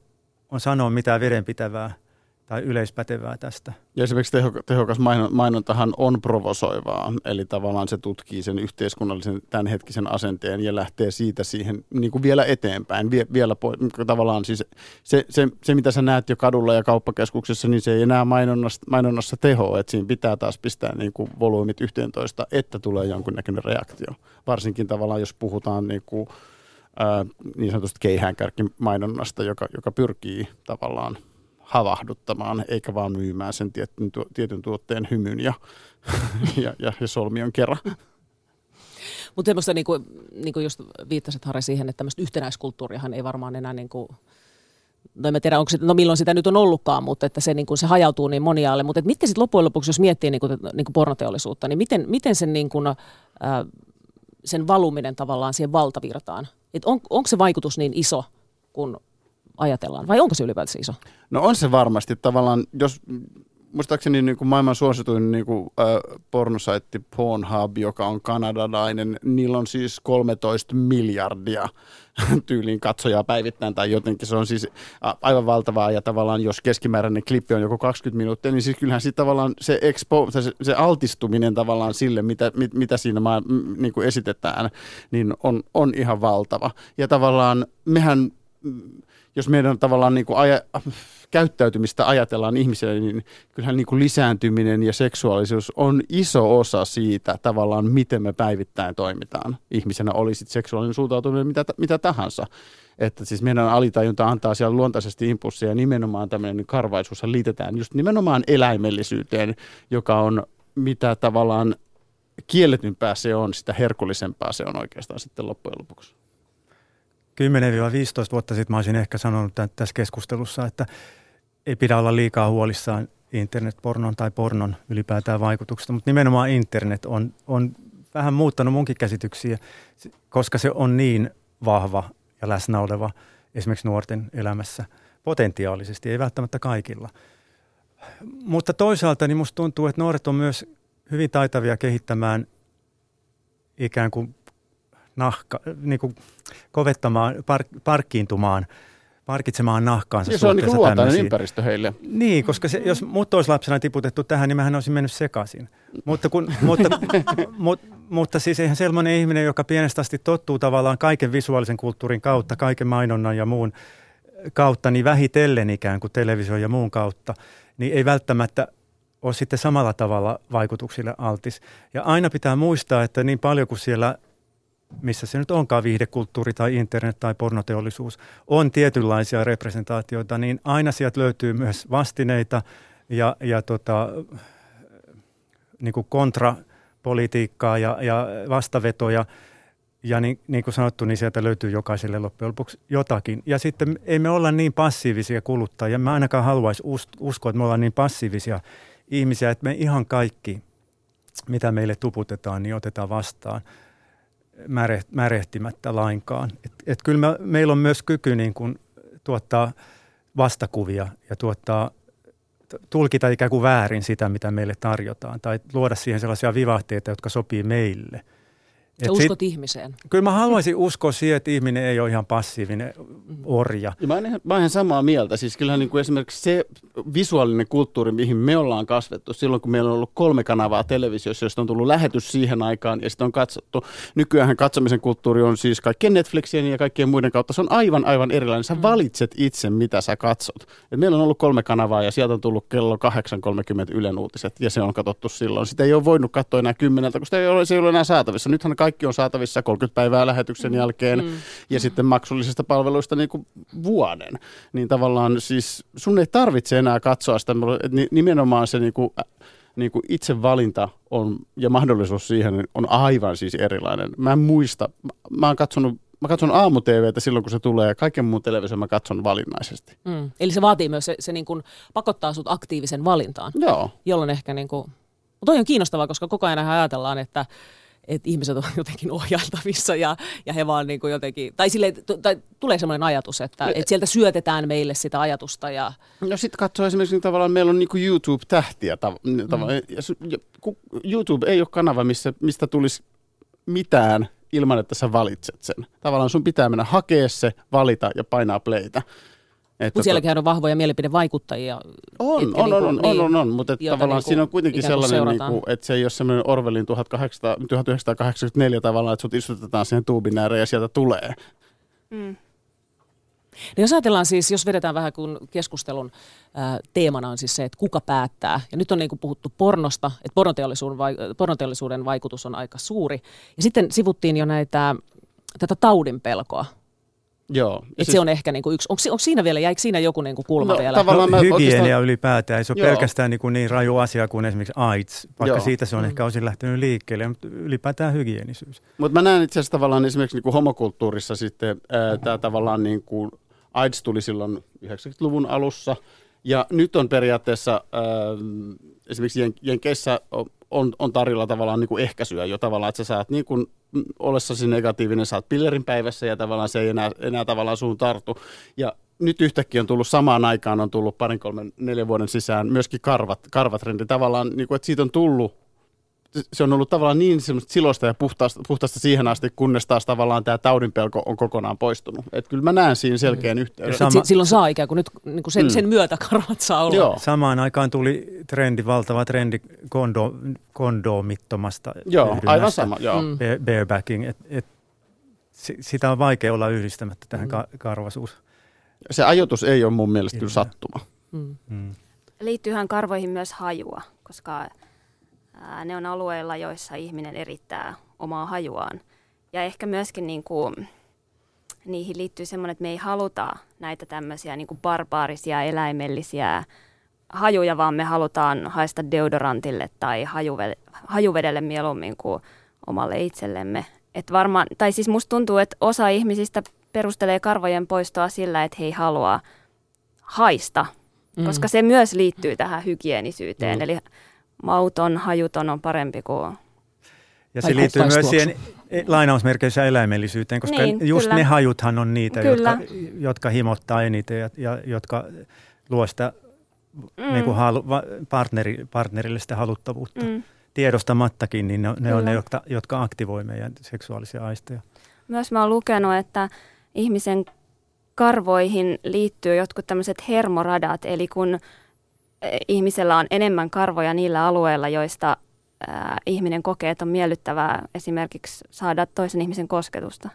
on sanoa mitään vedenpitävää – tai yleispätevää tästä. Ja esimerkiksi tehokas mainontahan on provosoivaa, eli tavallaan se tutkii sen yhteiskunnallisen tämänhetkisen asenteen ja lähtee siitä siihen niin kuin vielä eteenpäin. Vie, vielä po- tavallaan siis se, se, se, mitä sä näet jo kadulla ja kauppakeskuksessa, niin se ei enää mainonnassa, mainonnassa teho, että siinä pitää taas pistää niin kuin volyymit 11, että tulee jonkunnäköinen reaktio. Varsinkin tavallaan, jos puhutaan niin kuin, ää, niin sanotusti keihäänkärkimainonnasta, joka, joka pyrkii tavallaan havahduttamaan, eikä vaan myymään sen tietyn, tietyn tuotteen hymyn ja, ja, ja, ja solmion kerran. Mutta semmoista, niin kuin, niin kuin just viittasit Harri siihen, että tämmöistä yhtenäiskulttuuriahan ei varmaan enää niin kuin, no en tiedä, onko se, no milloin sitä nyt on ollutkaan, mutta että se, niin kuin, se hajautuu niin moniaalle. Mutta mitkä sitten loppujen lopuksi, jos miettii niin kuin, niin kuin pornoteollisuutta, niin miten, miten sen, niin kuin, äh, sen valuminen tavallaan siihen valtavirtaan? Et on, onko se vaikutus niin iso, kun ajatellaan, vai onko se ylipäätään iso? No on se varmasti tavallaan, jos muistaakseni niin kuin maailman suosituin niin kuin, äh, pornosaitti Pornhub, joka on kanadalainen, niillä on siis 13 miljardia tyyliin katsojaa päivittäin tai jotenkin. Se on siis aivan valtavaa ja tavallaan jos keskimääräinen klippi on joku 20 minuuttia, niin siis kyllähän sitten tavallaan se, expo, se, se altistuminen tavallaan sille, mitä, mit, mitä siinä maa, niin kuin esitetään, niin on, on ihan valtava. Ja tavallaan mehän jos meidän tavallaan niin kuin aja, käyttäytymistä ajatellaan ihmisille, niin kyllähän niin kuin lisääntyminen ja seksuaalisuus on iso osa siitä tavallaan, miten me päivittäin toimitaan ihmisenä, olisi seksuaalinen suuntautuminen mitä, mitä tahansa. Että siis meidän alitajunta antaa siellä luontaisesti impulsseja ja nimenomaan tämmöinen karvaisuus liitetään just nimenomaan eläimellisyyteen, joka on mitä tavallaan kielletympää se on, sitä herkullisempaa se on oikeastaan sitten loppujen lopuksi. 10-15 vuotta sitten mä olisin ehkä sanonut tässä keskustelussa, että ei pidä olla liikaa huolissaan internetpornon tai pornon ylipäätään vaikutuksesta, mutta nimenomaan internet on, on vähän muuttanut munkin käsityksiä, koska se on niin vahva ja läsnä oleva esimerkiksi nuorten elämässä potentiaalisesti, ei välttämättä kaikilla. Mutta toisaalta niin musta tuntuu, että nuoret on myös hyvin taitavia kehittämään ikään kuin nahka, niin kuin kovettamaan, park, parkkiintumaan, parkitsemaan nahkaansa. Ja se on niin luontainen ympäristö heille. Niin, koska se, jos mut olisi lapsena tiputettu tähän, niin mähän olisin mennyt sekaisin. Mutta, kun, mutta, mutta, mutta siis eihän sellainen ihminen, joka pienestä asti tottuu tavallaan kaiken visuaalisen kulttuurin kautta, kaiken mainonnan ja muun kautta, niin vähitellen ikään kuin television ja muun kautta, niin ei välttämättä ole sitten samalla tavalla vaikutuksille altis. Ja aina pitää muistaa, että niin paljon kuin siellä missä se nyt onkaan viihdekulttuuri tai internet tai pornoteollisuus, on tietynlaisia representaatioita, niin aina sieltä löytyy myös vastineita ja, ja tota, niin kuin kontrapolitiikkaa ja, ja vastavetoja. Ja niin, niin kuin sanottu, niin sieltä löytyy jokaiselle loppujen lopuksi jotakin. Ja sitten ei me olla niin passiivisia kuluttajia. Mä ainakaan haluaisi uskoa, että me ollaan niin passiivisia ihmisiä, että me ihan kaikki, mitä meille tuputetaan, niin otetaan vastaan – märehtimättä lainkaan. Et, et kyllä me, meillä on myös kyky niin kuin tuottaa vastakuvia ja tuottaa, tulkita ikään kuin väärin sitä, mitä meille tarjotaan, tai luoda siihen sellaisia vivahteita, jotka sopii meille – Sä uskot sit, ihmiseen? Kyllä mä haluaisin uskoa siihen, että ihminen ei ole ihan passiivinen orja. Ja mä, olen, mä olen samaa mieltä. Siis kyllähän niin kuin esimerkiksi se visuaalinen kulttuuri, mihin me ollaan kasvettu, silloin kun meillä on ollut kolme kanavaa televisiossa, josta on tullut lähetys siihen aikaan ja sitten on katsottu. Nykyään katsomisen kulttuuri on siis kaikkien Netflixien ja kaikkien muiden kautta. Se on aivan, aivan erilainen. Sä mm. valitset itse, mitä sä katsot. Et meillä on ollut kolme kanavaa ja sieltä on tullut kello 8.30 Ylen uutiset ja se on katsottu silloin. Sitä ei ole voinut katsoa enää kymmeneltä, koska se ei ole, se ei ole enää saatavissa. Nythän kaikki on saatavissa 30 päivää lähetyksen mm. jälkeen mm. ja sitten maksullisista palveluista niin kuin vuoden. Niin tavallaan siis sun ei tarvitse enää katsoa sitä, nimenomaan se niin kuin, niin kuin itse valinta on, ja mahdollisuus siihen on aivan siis erilainen. Mä en muista, mä oon katsonut Mä katson aamu silloin, kun se tulee, ja kaiken muun televisio mä katson valinnaisesti. Mm. Eli se vaatii myös, se, se niin kuin pakottaa sut aktiivisen valintaan. Joo. Jolloin ehkä niin kuin, toi on kiinnostavaa, koska koko ajan ajatellaan, että että ihmiset on jotenkin ohjailtavissa ja, ja he vaan niin kuin jotenkin, tai, sille, tai tulee sellainen ajatus, että, no, että sieltä syötetään meille sitä ajatusta. Ja... No sitten katsoo esimerkiksi niin tavallaan, meillä on niin kuin YouTube-tähtiä. Tav- mm. ja, ja, YouTube ei ole kanava, missä, mistä tulisi mitään ilman, että sä valitset sen. Tavallaan sun pitää mennä hakea se, valita ja painaa playtä. Mutta sielläkin on vahvoja mielipidevaikuttajia. On, on, on, niinku- on, niin, on, on, on, mutta että tavallaan niinku siinä on kuitenkin kuin sellainen, seurataan. niinku, että se ei ole semmoinen Orwellin 1800, 1984 tavallaan, että sut istutetaan siihen tuubin ääreen ja sieltä tulee. Mm. No jos ajatellaan siis, jos vedetään vähän kun keskustelun ää, teemana on siis se, että kuka päättää. Ja nyt on niin kuin puhuttu pornosta, että pornoteollisuuden, vai, pornoteollisuuden vaikutus on aika suuri. Ja sitten sivuttiin jo näitä, tätä taudin pelkoa. Joo. Että se on ehkä niin kuin yksi, onko, onko siinä vielä, jäikö siinä joku niin kuin kulma No, vielä? tavallaan- No, mä hygienia oikeastaan- ylipäätään, ei se ole Joo. pelkästään niin, kuin niin raju asia kuin esimerkiksi AIDS, vaikka Joo. siitä se on Mm. ehkä osin lähtenyt liikkeelle, mutta ylipäätään hygienisyys. Mutta mä näen itse asiassa tavallaan esimerkiksi niin kuin homokulttuurissa sitten tämä tavallaan niin kuin AIDS tuli silloin 90-luvun alussa. Ja nyt on periaatteessa ää, esimerkiksi Jen- Jenkeissä on, on, tarjolla tavallaan niin kuin ehkäisyä jo tavallaan, että sä saat niin kuin ollessasi negatiivinen, saat pillerin päivässä ja tavallaan se ei enää, enää tavallaan suun tartu. Ja nyt yhtäkkiä on tullut samaan aikaan, on tullut parin, kolmen, neljän vuoden sisään myöskin karvat, karvatrendi. Tavallaan, niin kuin, että siitä on tullut se on ollut tavallaan niin semmoista silosta ja puhtaasta, puhtaasta siihen asti, kunnes taas tavallaan tämä taudinpelko on kokonaan poistunut. Et kyllä mä näen siinä selkeän yhteyden. Ja Et si- silloin saa ikään kuin nyt niin kuin sen, Mm. sen myötä karvat saa olla. Joo, Samaan aikaan tuli trendi, valtava trendi kondo, kondomittomasta joo aivan sama. Joo. Mm. ba- barebacking. Et, et, si- sitä on vaikea olla yhdistämättä tähän ka- karvasuus. Se ajoitus ei ole mun mielestä kyllä Ilmiö. sattuma. Mm. Mm. Liittyyhän karvoihin myös hajua, koska ää, ne on alueilla, joissa ihminen erittää omaa hajuaan. Ja ehkä myöskin niin kuin, niihin liittyy semmoinen, että me ei haluta näitä tämmöisiä niin kuin barbaarisia, eläimellisiä hajuja, vaan me halutaan haista deodorantille tai hajuve- hajuvedelle mieluummin kuin omalle itsellemme. Et varmaan, tai siis musta tuntuu, että osa ihmisistä perustelee karvojen poistoa sillä, että he ei halua haista Mm. koska se myös liittyy tähän hygienisyyteen. Mm. Eli mauton, hajuton on parempi kuin... Ja se liittyy myös siihen e- lainausmerkeissä eläimellisyyteen, koska Niin, just kyllä. ne hajuthan on niitä, Kyllä. jotka, jotka himottaa eniten ja, ja jotka luo sitä Mm, niin kuin halu, partneri, partnerille sitä haluttavuutta. mm. Tiedostamattakin, niin ne, ne on ne, jotka, jotka aktivoi meidän seksuaalisia aisteja. Myös mä oon lukenut, että ihmisen karvoihin liittyy jotkut tämmöiset hermoradat, eli kun ihmisellä on enemmän karvoja niillä alueilla, joista ää, ihminen kokee, että on miellyttävää esimerkiksi saada toisen ihmisen kosketusta.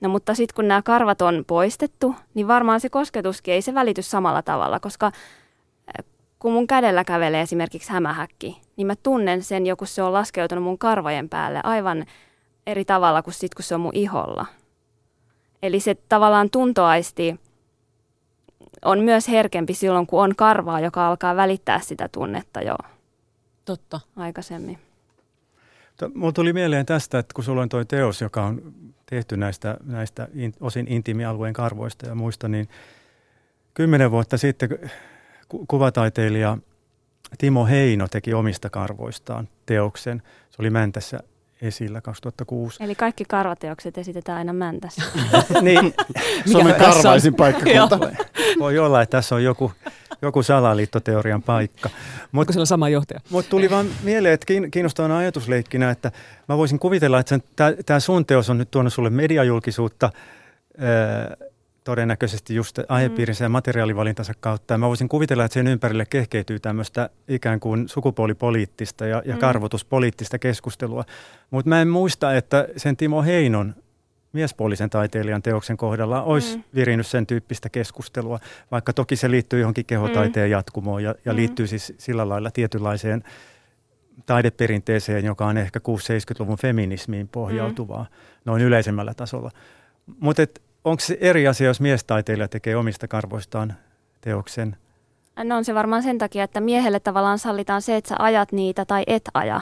No mutta sitten kun nämä karvat on poistettu, niin varmaan se kosketuskin ei se välity samalla tavalla, koska eh, kun mun kädellä kävelee esimerkiksi hämähäkki, niin mä tunnen sen joku se on laskeutunut mun karvojen päälle aivan eri tavalla kuin sit, kun se on mun iholla. Eli se tavallaan tuntoaisti on myös herkempi silloin, kun on karvaa, joka alkaa välittää sitä tunnetta jo Totta. aikaisemmin. Mulla tuli mieleen tästä, että kun sulla on toi teos, joka on tehty näistä, näistä in, osin intiimialueen karvoista ja muista, niin kymmenen vuotta sitten ku- kuvataiteilija Timo Heino teki omista karvoistaan teoksen. Se oli Mäntässä esillä 2006. Eli kaikki karvateokset esitetään aina mäntässä. niin, Suomen karvaisin paikkakunta. voi olla, että tässä on joku, joku salaliittoteorian paikka. Onko siellä sama johtaja? Mutta tuli vaan mieleen, että kiin- kiinnostavana ajatusleikkinä, että mä voisin kuvitella, että tämä sun teos on nyt tuonut sulle mediajulkisuutta ää, todennäköisesti just aihepiirinsä ja materiaalivalintansa kautta. Ja mä voisin kuvitella, että sen ympärille kehkeytyy tämmöistä ikään kuin sukupuolipoliittista ja, ja Mm. karvotuspoliittista keskustelua. Mutta mä en muista, että sen Timo Heinon miespuolisen taiteilijan teoksen kohdalla olisi Mm. virinyt sen tyyppistä keskustelua, vaikka toki se liittyy johonkin kehotaiteen jatkumoon ja, ja Mm. liittyy siis sillä lailla tietynlaiseen taideperinteeseen, joka on ehkä 6-70-luvun feminismiin pohjautuvaa mm. noin yleisemmällä tasolla. Mutta onko se eri asia, jos miestaiteilija tekee omista karvoistaan teoksen? No on se varmaan sen takia, että miehelle tavallaan sallitaan se, että sä ajat niitä tai et aja,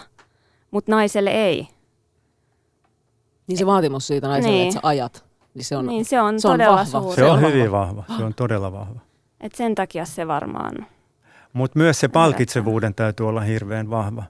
mutta naiselle ei. Niin se vaatimus siitä naiselle, Niin. että sä ajat, niin se on, niin se on se on todella vahva. suuri. Se on on hyvin vahva, se on todella vahva. Et sen takia se varmaan, Mutta myös se palkitsevuuden täytyy olla hirveän vahva.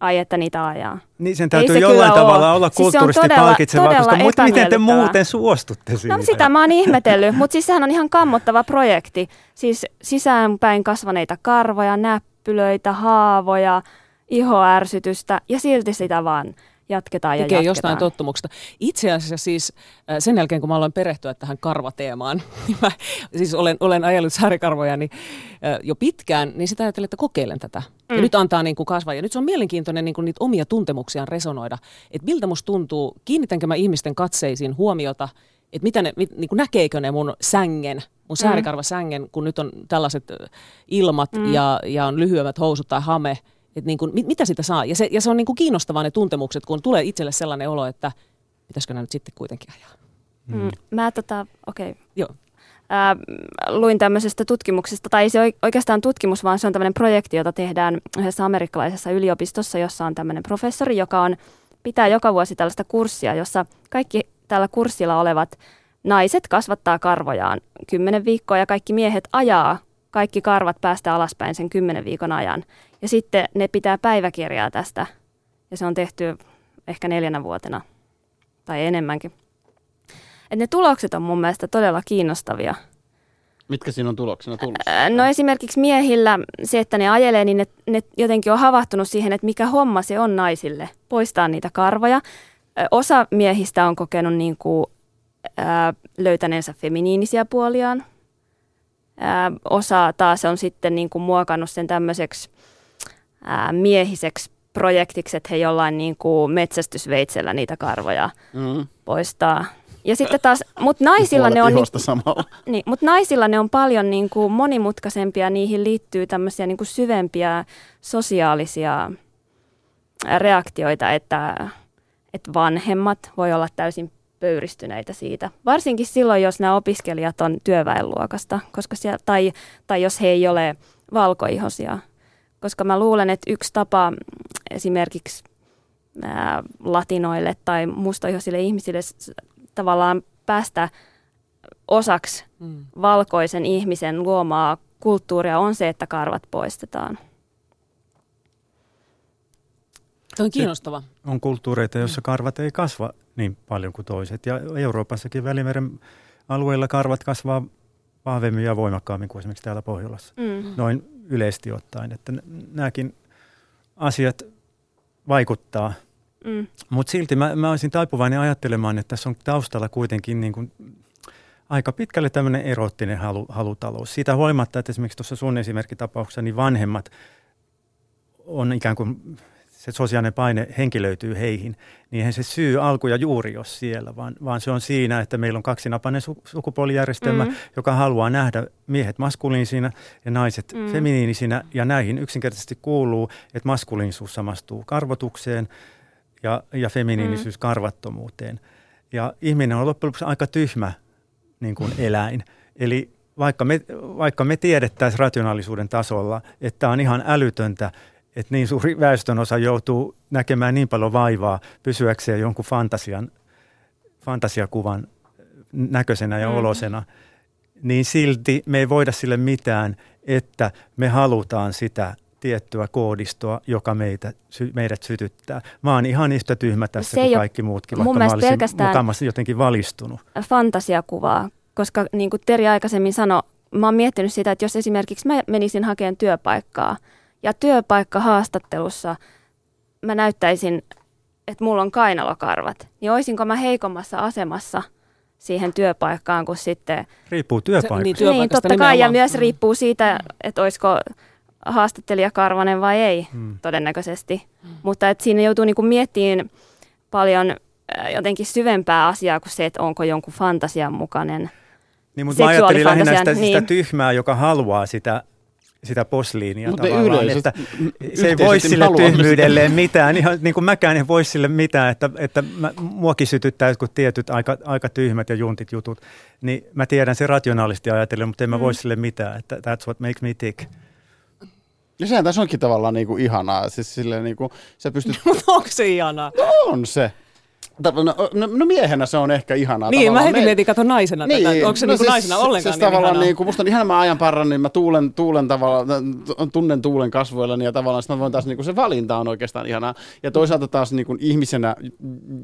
Ai että niitä ajaa. Niin sen täytyy se jollain tavalla oo. olla Siis kulttuurisesti todella- palkitsevaa, koska todella mutta miten te muuten suostutte siitä? No sitä mä oon ihmetellyt, mutta siis sehän on ihan kammottava projekti. Siis sisäänpäin kasvaneita karvoja, näppylöitä, haavoja, ihoärsytystä ja silti sitä vaan jatketaan ja tekee jatketaan. jostain tottumuksesta. Itse asiassa siis äh, sen jälkeen, kun mä aloin perehtyä tähän karvateemaan, niin mä siis olen, olen ajellut säärikarvoja niin, äh, jo pitkään, niin sitä ajattelin, että kokeilen tätä. Mm. Ja nyt antaa niin kuin kasvaa. Ja nyt se on mielenkiintoinen niin kuin niitä omia tuntemuksiaan resonoida. Että miltä musta tuntuu, kiinnitänkö mä ihmisten katseisiin huomiota, että mitä ne, mit, niin kuin näkeekö ne mun sängen, mun säärikarvasängen, kun nyt on tällaiset äh, ilmat mm. ja, ja on lyhyemmät housut tai hame, että niin kuin, mit, mitä sitä saa. Ja se, ja se on niin kuin kiinnostavaa ne tuntemukset, kun tulee itselle sellainen olo, että pitäisikö nämä nyt sitten kuitenkin ajaa. Mm. Mä tota, okei. Okay. Joo. Ää, luin tämmöisestä tutkimuksesta, tai ei se oikeastaan tutkimus, vaan se on tämmöinen projekti, jota tehdään yhdessä amerikkalaisessa yliopistossa, jossa on tämmöinen professori, joka on, pitää joka vuosi tällaista kurssia, jossa kaikki tällä kurssilla olevat naiset kasvattaa karvojaan kymmenen viikkoa ja kaikki miehet ajaa kaikki karvat päästä alaspäin sen kymmenen viikon ajan. Ja sitten ne pitää päiväkirjaa tästä ja se on tehty ehkä neljänä vuotena tai enemmänkin. Et ne tulokset on mun mielestä todella kiinnostavia. Mitkä siinä on tuloksena tullut? No esimerkiksi miehillä se, että ne ajelee, niin ne, ne jotenkin on havahtunut siihen, että mikä homma se on naisille, poistaa niitä karvoja. Osa miehistä on kokenut niin kuin, ää, löytäneensä feminiinisiä puoliaan. Ää, osa taas on sitten niin kuin muokannut sen tämmöiseksi ää, miehiseksi projektiksi, että he jollain niin kuin metsästysveitsellä niitä karvoja mm. poistaa. Ja sitten taas, mutta naisilla ne on, niin. Niin, mut naisilla ne on paljon niin kuin monimutkaisempia, niihin liittyy tämmöisiä niin kuin syvempiä sosiaalisia reaktioita, että, että vanhemmat voi olla täysin pöyristyneitä siitä. Varsinkin silloin, jos nämä opiskelijat on työväenluokasta, koska siellä, tai, tai jos he ei ole valkoihosia. Koska mä luulen, että yksi tapa esimerkiksi ää, latinoille tai mustaihoisille ihmisille tavallaan päästä osaksi mm. valkoisen ihmisen luomaa kulttuuria on se, että karvat poistetaan. Tuo on kiinnostava. On kulttuureita, joissa karvat ei kasva niin paljon kuin toiset. Ja Euroopassakin Välimeren alueilla karvat kasvaa vahvemmin ja voimakkaammin kuin esimerkiksi täällä Pohjolassa. Mm. Noin yleisesti ottaen. Että nämäkin asiat vaikuttaa – Mm. Mutta silti mä, mä olisin taipuvainen ajattelemaan, että tässä on taustalla kuitenkin niin kuin aika pitkälle tämmöinen erottinen halu, halutalous. Siitä huolimatta, että esimerkiksi tuossa sun esimerkkitapauksessa niin vanhemmat on ikään kuin se sosiaalinen paine henkilöityy heihin, niin eihän se syy alku ja juuri ole siellä, vaan, vaan se on siinä, että meillä on kaksinapainen su, sukupuolijärjestelmä, mm. joka haluaa nähdä miehet maskuliinisina ja naiset mm. feminiinisinä, ja näihin yksinkertaisesti kuuluu, että maskuliinisuus samastuu karvotukseen, ja, ja feminiinisyys mm. karvattomuuteen. Ja ihminen on loppujen lopuksi aika tyhmä niin kuin eläin. Eli vaikka me, vaikka me tiedettäisiin rationaalisuuden tasolla, että tämä on ihan älytöntä, että niin suuri väestönosa joutuu näkemään niin paljon vaivaa pysyäkseen jonkun fantasian, fantasiakuvan näköisenä ja mm. olosena, niin silti me ei voida sille mitään, että me halutaan sitä tiettyä koodistoa, joka meitä, sy, meidät sytyttää. Mä oon ihan yhtä tyhmä tässä se kuin kaikki muutkin, vaikka mä olisin mukamassa jotenkin valistunut. Fantasiakuvaa, koska niin kuin Teri aikaisemmin sanoi, mä oon miettinyt sitä, että jos esimerkiksi mä menisin hakemaan työpaikkaa ja työpaikkahaastattelussa mä näyttäisin, että mulla on kainalokarvat, niin olisinko mä heikommassa asemassa siihen työpaikkaan kuin sitten... Riippuu työpaikasta. Niin, niin, totta nimenomaan. kai, ja myös riippuu siitä, että olisiko haastattelija Karvanen vai ei, hmm. todennäköisesti. Hmm. Mutta että siinä joutuu niinku miettimään paljon äh, jotenkin syvempää asiaa kuin se, että onko jonkun fantasian mukainen niin, mutta mä ajattelin lähinnä sitä, niin. sitä tyhmää, joka haluaa sitä sitä posliinia mutta tavallaan, että se ei voi sille tyhmyydelleen mitään, ihan niin kuin mäkään en voi sille mitään, että, että mä, muakin sytyttää jotkut tietyt aika, aika tyhmät ja juntit jutut, niin mä tiedän se rationaalisesti ajatellen, mutta en mä mm. voi sille mitään, että that's what makes me tick. Ja sehän tässä onkin tavallaan niinku ihanaa. Siis silleen niinku, sä pystyt... Mutta onko se ihanaa? No on se. No, no, no miehenä se on ehkä ihanaa. Niin, mä tavallaan. heti Me- mietin, kato naisena niin, tätä. Onko se no niin siis, naisena ollenkaan siis niin tavallaan ihanaa? niin, kun musta on ihan mä ajan parran, niin mä tuulen, tuulen tavallaan, tunnen tuulen kasvoillani ja tavallaan sit mä voin taas niin kuin se valinta on oikeastaan ihanaa. Ja toisaalta taas niin kuin ihmisenä,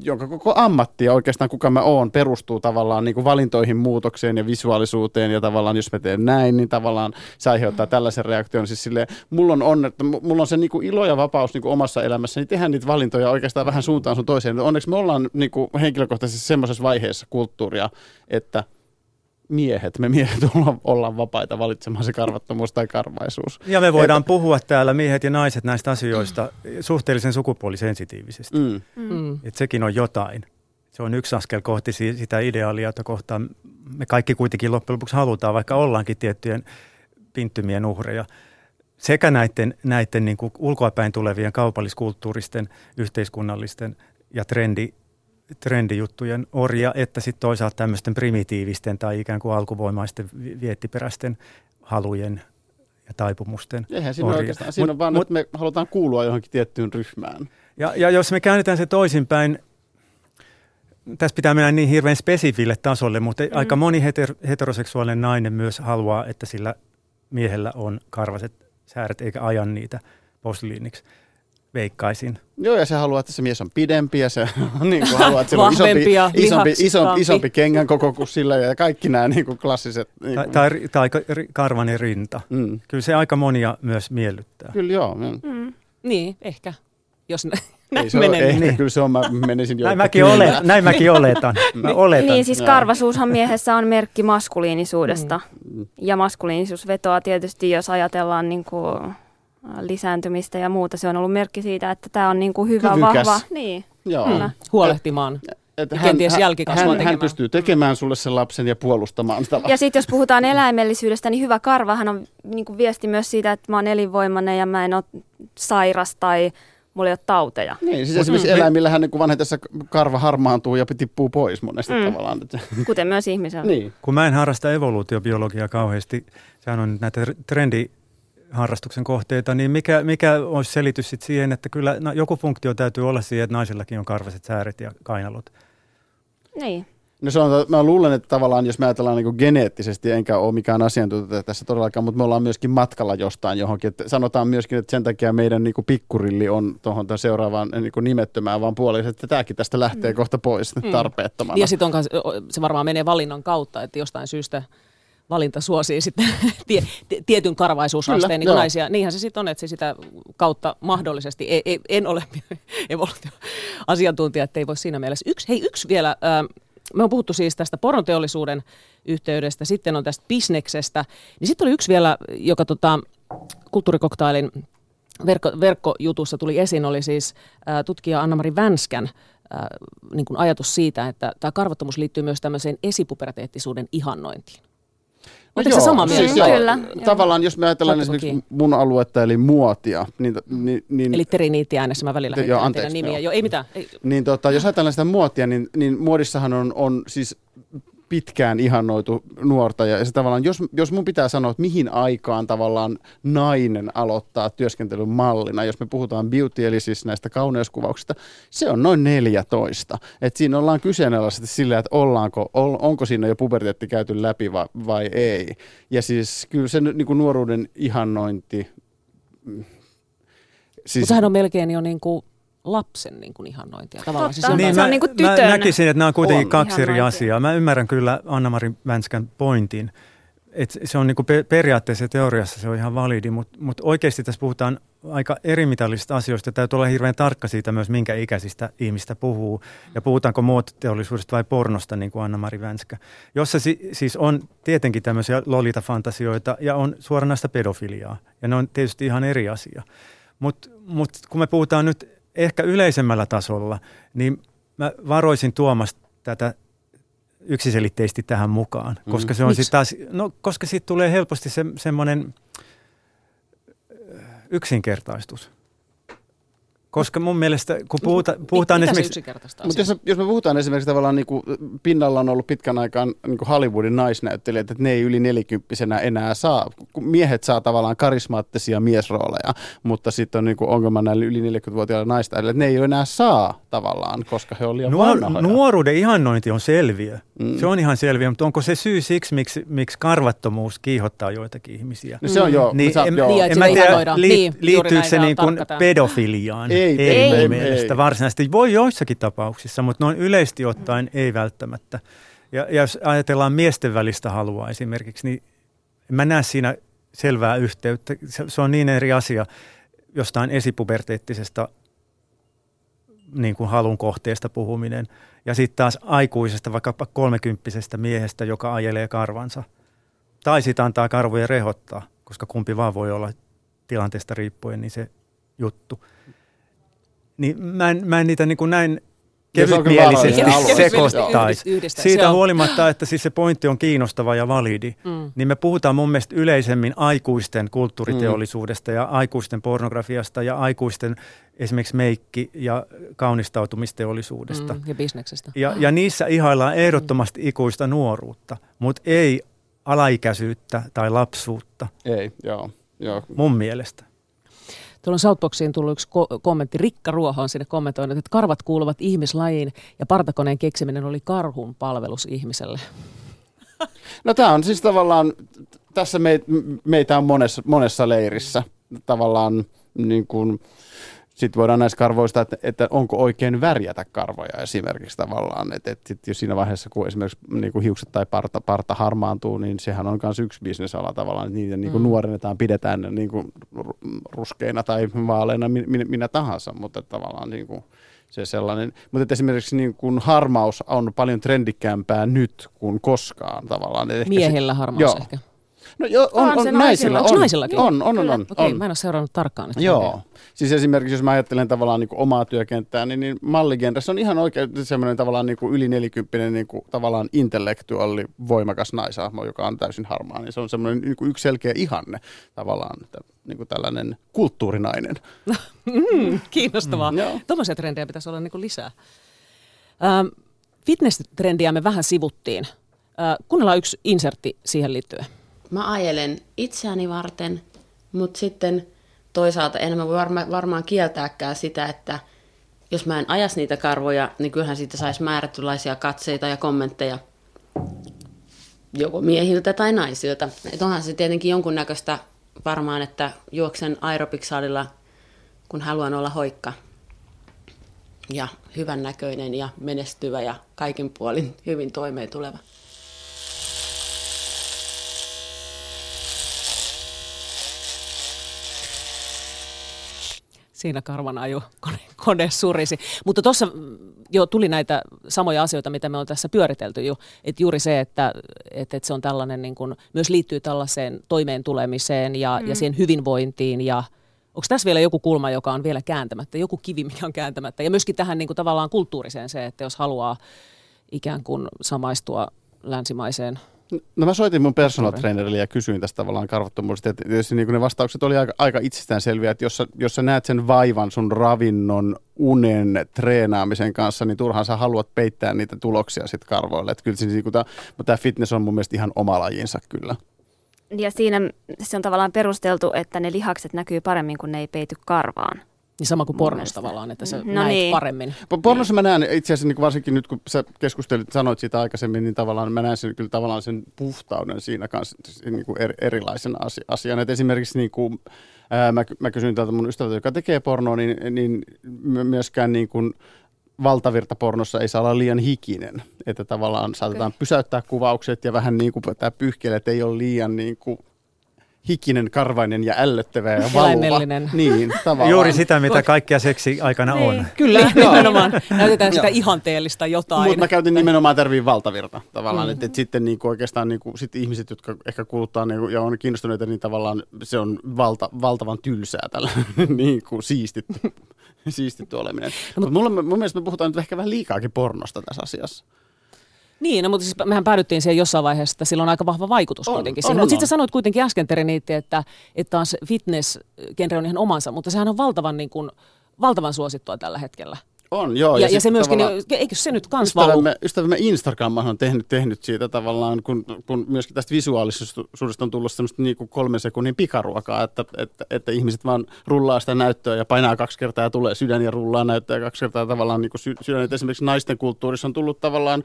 jonka koko ammatti ja oikeastaan kuka mä oon, perustuu tavallaan niin kuin valintoihin, muutokseen ja visuaalisuuteen ja tavallaan jos mä teen näin, niin tavallaan se aiheuttaa tällaisen reaktion. Siis silleen, mulla on on, että mulla on se niin kuin ilo ja vapaus niin kuin omassa elämässäni tehdä niitä valintoja oikeastaan vähän suuntaan sun toiseen. Onneksi me ollaan niin kuin henkilökohtaisesti semmoisessa vaiheessa kulttuuria, että miehet, me miehet ollaan, ollaan vapaita valitsemaan se karvattomuus tai karvaisuus. Ja me voidaan puhua täällä miehet ja naiset näistä asioista suhteellisen sukupuolisensitiivisesti. Mm. Mm. Että sekin on jotain. Se on yksi askel kohti si- sitä ideaalia, jota kohtaan me kaikki kuitenkin loppujen lopuksi halutaan, vaikka ollaankin tiettyjen pinttymien uhreja. Sekä näiden, näiden niin kuin ulkoapäin tulevien kaupalliskulttuuristen, yhteiskunnallisten ja trendi, trendijuttujen orja, että sitten toisaalta tämmöisten primitiivisten tai ikään kuin alkuvoimaisten vi- viettiperäisten halujen ja taipumusten Eihän siinä orja. oikeastaan, siinä Mut- on vaan, mut- että me halutaan kuulua johonkin tiettyyn ryhmään. Ja, ja jos me käännetään se toisinpäin, tässä pitää mennä niin hirveän spesifille tasolle, mutta mm. aika moni heter, heteroseksuaalinen nainen myös haluaa, että sillä miehellä on karvaset sääret eikä aja niitä posliiniksi. Veikkaisin. Joo, ja se haluaa, että se mies on pidempi ja se niin kuin haluaa, että se on isompi, isompi, isompi, isompi kengän koko kuin sillä ja kaikki nämä niin kuin klassiset. Niin Tai, kuin, tai, tai ri- karvanen rinta. mm. Kyllä se aika monia myös miellyttää. Kyllä joo. Mm. Mm. Niin, ehkä. Jos Ei näin se ole, menee. ehkä Niin. kyllä se on, mä menisin jo. Näin mäkin, olet, näin mäkin oletan. Mä oletan. Niin, siis karvasuushan miehessä on merkki maskuliinisuudesta. Mm. Ja maskuliinisuus vetoaa tietysti, jos ajatellaan niin kuin lisääntymistä ja muuta. Se on ollut merkki siitä, että tämä on niin kuin hyvä, Kyvykäs. vahva. Niin, Joo. Kyllä. Huolehtimaan. Että Ja kenties jälkikasvua hän, hän tekemään. pystyy tekemään sulle sen lapsen ja puolustamaan sitä Ja sitten jos puhutaan eläimellisyydestä, niin hyvä karvahan on niin kuin viesti myös siitä, että mä oon elinvoimainen ja mä en ole sairas tai mulla ei ole tauteja. Niin, siis esimerkiksi Mm. eläimillähän niin vanhetessa karva harmaantuu ja tippuu pois monesti Mm. tavallaan. Että- Kuten myös ihmisellä. niin. Kun mä en harrasta evoluutiobiologiaa kauheasti, sehän on nyt näitä trendiharrastuksen kohteita, niin mikä, mikä olisi selitys sit siihen, että kyllä no, joku funktio täytyy olla siihen, että naisillakin on karvaset sääret ja kainalot. Niin. No se on, mä luulen, että tavallaan jos me ajatellaan niin geneettisesti, enkä ole mikään asiantuntija tässä todellakaan, mutta me ollaan myöskin matkalla jostain johonkin. Että sanotaan myöskin, että sen takia meidän niin pikkurilli on tuohon seuraavaan niin nimettömään vaan puolelle, että tämäkin tästä lähtee mm. kohta pois mm. tarpeettomana. Ja sitten se varmaan menee valinnan kautta, että jostain syystä valinta suosii sitten tie, tie- tietyn karvaisuusasteen niin naisia. Niinhän se sitten on, että se sitä kautta mahdollisesti, ei, ei, en ole evoluutioasiantuntija, että ei voi siinä mielessä. Yksi, hei yksi vielä, ää, me on puhuttu siis tästä pornoteollisuuden yhteydestä, sitten on tästä bisneksestä, niin sitten oli yksi vielä, joka tota, kulttuurikoktailin verkko, verkkojutussa tuli esiin, oli siis ää, tutkija Anna-Mari Vänskän ää, niin kuin ajatus siitä, että tämä karvottomuus liittyy myös tämmöiseen esipuberteettisuuden ihannointiin. Oletteko se samaa mieltä? siis joo. Kyllä, joo. Tavallaan jos me ajatellaan Saatteko esimerkiksi mun aluetta eli muotia, niin, niin, niin Eli teriniitti äänessä mä välillä Joo, heittelen anteeksi, teidän nimiä. joo. Joo, ei mitään. Ei, Niin tota, jos ajatellaan sitä muotia, niin, niin muodissahan on, on siis pitkään ihannoitu nuorta. Ja se tavallaan, jos, jos mun pitää sanoa, että mihin aikaan tavallaan nainen aloittaa työskentelyn mallina, jos me puhutaan beauty, eli siis näistä kauneuskuvauksista, se on noin 14. Et siinä ollaan kyseenalaisesti sillä, että ollaanko, ol, onko siinä jo puberteetti käyty läpi vai, vai ei. Ja siis kyllä se niin kuin nuoruuden ihannointi... mm, Siis, sehän on melkein jo niin kuin lapsen niin kuin ihannointia. Tavallaan Totta. se Niin, on se on mä, niinku mä tytön. näkisin, että nämä on kuitenkin On. kaksi eri asiaa. Mä ymmärrän kyllä Anna-Mari Vänskän pointin. Et se on niinku pe- periaatteessa ja teoriassa se on ihan validi, mutta mut oikeasti tässä puhutaan aika erimitallisista asioista. Täytyy olla hirveän tarkka siitä myös, minkä ikäisistä ihmistä puhuu. Ja puhutaanko muotiteollisuudesta vai pornosta, niin kuin Anna-Mari Vänskä. Jossa si- siis on tietenkin tämmöisiä lolita-fantasioita ja on suoranaista pedofiliaa. Ja ne on tietysti ihan eri asia. Mutta mut, kun me puhutaan nyt ehkä yleisemmällä tasolla, niin mä varoisin tuomasta tätä yksiselitteisesti tähän mukaan, koska se on sitten taas, no koska siitä tulee helposti se, semmoinen yksinkertaistus. Koska mun mielestä, kun puhuta, puhutaan Mitä esimerkiksi... Mutta jos, me- jos me puhutaan esimerkiksi tavallaan niin kuin pinnalla on ollut pitkän aikaan niin kuin Hollywoodin naisnäyttelijät, että ne ei yli nelikymppisenä enää saa, kun miehet saa tavallaan karismaattisia miesrooleja, mutta sitten on niin kuin ongelma näille yli 40-vuotiaille naista, että ne ei enää saa tavallaan, koska he on liian Nuor, vanhoja. nuoruuden ihannointi on selviö. Mm. Se on ihan selviö, mutta onko se syy siksi, miksi, miksi karvattomuus kiihottaa joitakin ihmisiä? No se on joo. Niin, sä, en, joo. Niin, en sitä mä tiedä, liit, Niin, liittyykö se niin kuin pedofiliaan? Ei, ei, ei, mun ei, mielestä ei. varsinaisesti. Voi joissakin tapauksissa, mutta noin yleisesti ottaen ei välttämättä. Ja, ja jos ajatellaan miesten välistä halua esimerkiksi, niin en mä näe siinä selvää yhteyttä. Se, se on niin eri asia jostain esipuberteettisesta niin kuin halun kohteesta puhuminen. Ja sitten taas aikuisesta, vaikkapa kolmekymppisestä miehestä, joka ajelee karvansa. Tai sitten antaa karvojen rehottaa, koska kumpi vaan voi olla tilanteesta riippuen niin se juttu. Niin mä en, mä en niitä niin kuin näin se kevytmielisesti alue. sekoittaisi. Siitä Se huolimatta, että siis se pointti on kiinnostava ja validi, Mm. niin me puhutaan mun mielestä yleisemmin aikuisten kulttuuriteollisuudesta ja aikuisten pornografiasta ja aikuisten esimerkiksi meikki- ja kaunistautumisteollisuudesta. Mm, ja bisneksestä. Ja, ja niissä ihaillaan ehdottomasti ikuista nuoruutta, mutta ei alaikäisyyttä tai lapsuutta Ei, joo. joo. mun mielestä. Tuolla on Southboxiin tullut yksi ko- kommentti. Rikka Ruoho on sinne kommentoinut, että karvat kuuluvat ihmislajiin ja partakoneen keksiminen oli karhun palvelus ihmiselle. No tämä on siis tavallaan, tässä meit, meitä on monessa, monessa leirissä tavallaan niin kuin, sitten voidaan näistä karvoista, että, että onko oikein värjätä karvoja esimerkiksi tavallaan, että, että sit jo siinä vaiheessa, kun esimerkiksi niin kuin hiukset tai parta, parta harmaantuu, niin sehän on myös yksi bisnesala tavallaan, että niitä niin kuin Mm. nuorennetaan, pidetään ne niin kuin ru- ruskeina tai vaaleina minä, minä tahansa, mutta tavallaan niin kuin, se sellainen. Mutta että esimerkiksi niin kuin harmaus on paljon trendikkäämpää nyt kuin koskaan tavallaan. Et ehkä Miehillä harmaus Joo. ehkä. No joo, on, On on, se naisilla. Onko On, naisillakin? On, on, on. On, Okei, on. mä en ole seurannut tarkkaan. Nyt Joo. Siis esimerkiksi jos mä ajattelen tavallaan niin kuin omaa työkenttää, niin, niin malligenressä on ihan oikein semmoinen tavallaan niin kuin yli nelikymppinen niin kuin tavallaan intellektuaali voimakas naisahmo, joka on täysin harmaa. Niin se on semmoinen niin kuin yksi selkeä ihanne tavallaan, että, niin kuin tällainen kulttuurinainen. Mm, kiinnostavaa. Mm, joo. Tuommoisia trendejä pitäisi olla niin kuin lisää. Ähm, fitness-trendiä me vähän sivuttiin. Äh, kuunnellaan yksi insertti siihen liittyen. Mä ajelen itseäni varten, mutta sitten toisaalta en mä varma, varmaan kieltääkään sitä, että jos mä en ajas niitä karvoja, niin kyllähän siitä saisi määrättylaisia katseita ja kommentteja joko miehiltä tai naisilta. Et onhan se tietenkin jonkunnäköistä varmaan, että juoksen aerobiksalilla, kun haluan olla hoikka ja hyvän näköinen ja menestyvä ja kaikin puolin hyvin toimeen tuleva. Siinä karvan aju kone, kone surisi. Mutta tuossa jo tuli näitä samoja asioita, mitä me on tässä pyöritelty jo. Että juuri se, että, että, että se on tällainen, niin kuin, myös liittyy tällaiseen toimeen tulemiseen ja, mm. ja siihen hyvinvointiin ja Onko tässä vielä joku kulma, joka on vielä kääntämättä, joku kivi, mikä on kääntämättä? Ja myöskin tähän niin kuin tavallaan kulttuuriseen se, että jos haluaa ikään kuin samaistua länsimaiseen No mä soitin mun personal Kulttuuri. trainerille ja kysyin tästä tavallaan karvottomuudesta. Että tietysti niin ne vastaukset oli aika, aika itsestäänselviä, että jos sä, jos sä näet sen vaivan sun ravinnon, unen, treenaamisen kanssa, niin turhaan sä haluat peittää niitä tuloksia sit karvoille. Että kyllä se, niin kuin tää, mutta tämä fitness on mun mielestä ihan oma lajinsa kyllä. Ja siinä se on tavallaan perusteltu, että ne lihakset näkyy paremmin, kun ne ei peity karvaan. Niin sama kuin pornossa tavallaan, että sä No näet niin. paremmin. Po- Pornossa mä näen itse asiassa niin kuin varsinkin nyt, kun sä keskustelit, sanoit siitä aikaisemmin, niin tavallaan mä näen sen, kyllä tavallaan sen puhtauden siinä kanssa niin kuin eri, erilaisen asi- asian. Et esimerkiksi niin kuin, ää, mä, mä kysyin tältä mun ystävältä, joka tekee pornoa, niin, niin my- myöskään niin kuin valtavirtapornossa ei saa olla liian hikinen. Että tavallaan saatetaan pysäyttää kuvaukset ja vähän niin kuin tämä pyyhkeellä, että ei ole liian niin kuin hikinen, karvainen ja ällöttävä ja. Eläimellinen. Niin, tavallaan. Juuri sitä, mitä kaikkea seksi aikana on. Kyllä. Nimenomaan näytetään sitä ihanteellista jotain. Mutta mä käytin nimenomaan terviin valtavirta tavallaan, mm. että et sitten niinku oikeastaan niinku, sit ihmiset, jotka ehkä kuluttaa niinku, ja on kiinnostuneita, niin tavallaan se on valta, valtavan tylsää tällä niinku siistitty, siistitty oleminen. No, mutta mulla, mun mielestä me puhutaan nyt ehkä vähän liikaakin pornosta tässä asiassa. Niin, no, mutta siis mehän päädyttiin siihen jossain vaiheessa, että sillä on aika vahva vaikutus On, kuitenkin. on, on, Mutta sitten sä sanoit kuitenkin äsken, Tereniitti, että, että taas fitness-genre on ihan omansa, mutta sehän on valtavan niin kuin, valtavan suosittua tällä hetkellä. On, joo. Ja, ja, ja se myöskin, eikö se nyt kans valu? Ystävämme, ystävämme Instagram on tehnyt, tehnyt siitä tavallaan, kun, kun myöskin tästä visuaalisuudesta on tullut semmoista niin kuin kolmen sekunnin pikaruokaa, että, että, että, ihmiset vaan rullaa sitä näyttöä ja painaa kaksi kertaa ja tulee sydän ja rullaa näyttöä kaksi kertaa tavallaan niin kuin sydän. Että esimerkiksi naisten kulttuurissa on tullut tavallaan,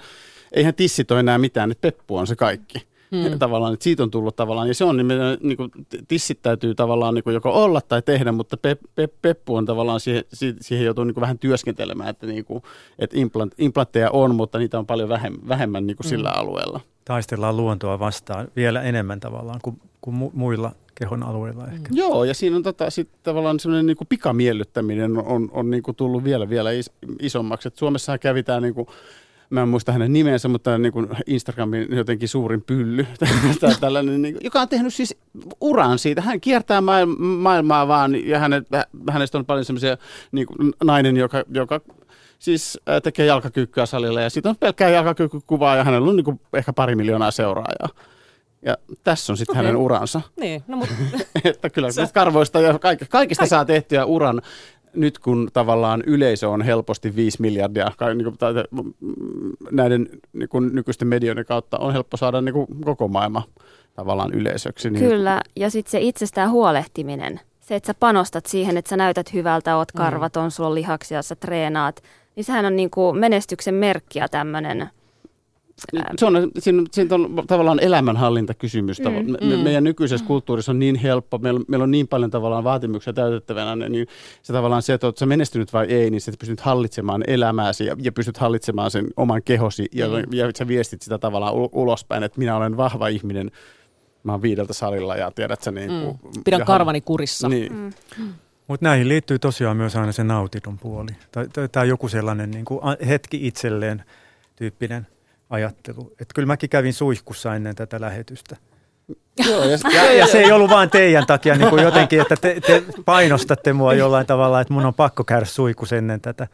eihän tissit ole enää mitään, että peppu on se kaikki. Hmm. Tavallaan, että siitä on tullut tavallaan, ja se on niin, niin kuin, tissit täytyy tavallaan niin kuin joko olla tai tehdä, mutta pe, pe, peppu on tavallaan, siihen, siihen joutuu niin kuin vähän työskentelemään, että, niin kuin, että implant, implantteja on, mutta niitä on paljon vähemmän, vähemmän niin kuin hmm. sillä alueella. Taistellaan luontoa vastaan vielä enemmän tavallaan kuin, kuin mu- muilla kehon alueilla ehkä. Joo, ja siinä on tota, sit tavallaan semmoinen niin kuin pikamiellyttäminen on, on, on niin kuin tullut vielä, vielä is, isommaksi. Et Suomessahan kävi tämä niin kuin, mä en muista hänen nimensä, mutta niin kuin Instagramin jotenkin suurin pylly, tällainen, niin kuin, joka on tehnyt siis uran siitä. Hän kiertää maailmaa vaan ja hänet, hänestä on paljon semmoisia niin nainen, joka, joka siis tekee jalkakyykkyä salilla ja siitä on pelkkää jalkakyykkykuvaa ja hänellä on niin kuin ehkä pari miljoonaa seuraajaa. Ja tässä on sitten okay. hänen uransa. Niin, no mutta... että kyllä se... karvoista ja kaikista, kaikista saa tehtyä uran nyt kun tavallaan yleisö on helposti 5 miljardia, niin kuin, tai, näiden niin kuin, nykyisten medioiden kautta on helppo saada niin kuin, koko maailma tavallaan yleisöksi. Niin... Kyllä, ja sitten se itsestään huolehtiminen. Se, että sä panostat siihen, että sä näytät hyvältä, oot mm. karvaton, sulla on lihaksia, sä treenaat, niin sehän on niin kuin menestyksen merkki ja tämmöinen se on, siinä, siinä on tavallaan elämänhallintakysymys. Mm, me, mm. Meidän nykyisessä mm. kulttuurissa on niin helppo, meillä, meillä on niin paljon tavallaan vaatimuksia täytettävänä, niin se tavallaan se, että oletko menestynyt vai ei, niin sä pystyt hallitsemaan elämääsi ja, ja pystyt hallitsemaan sen oman kehosi ja, mm. ja sä viestit sitä tavallaan ulospäin, että minä olen vahva ihminen, mä oon viideltä salilla ja tiedät sä niin kuin, mm. Pidän karvani kurissa. Niin. Mm. Mutta näihin liittyy tosiaan myös aina se nautidun puoli. Tämä on joku sellainen niin kuin hetki itselleen tyyppinen – ajattelu. Että kyllä mäkin kävin suihkussa ennen tätä lähetystä. Joo, ja, ja, ja se ei ollut vain teidän takia niin kuin jotenkin, että te, te painostatte mua jollain tavalla, että mun on pakko käydä suihkussa ennen tätä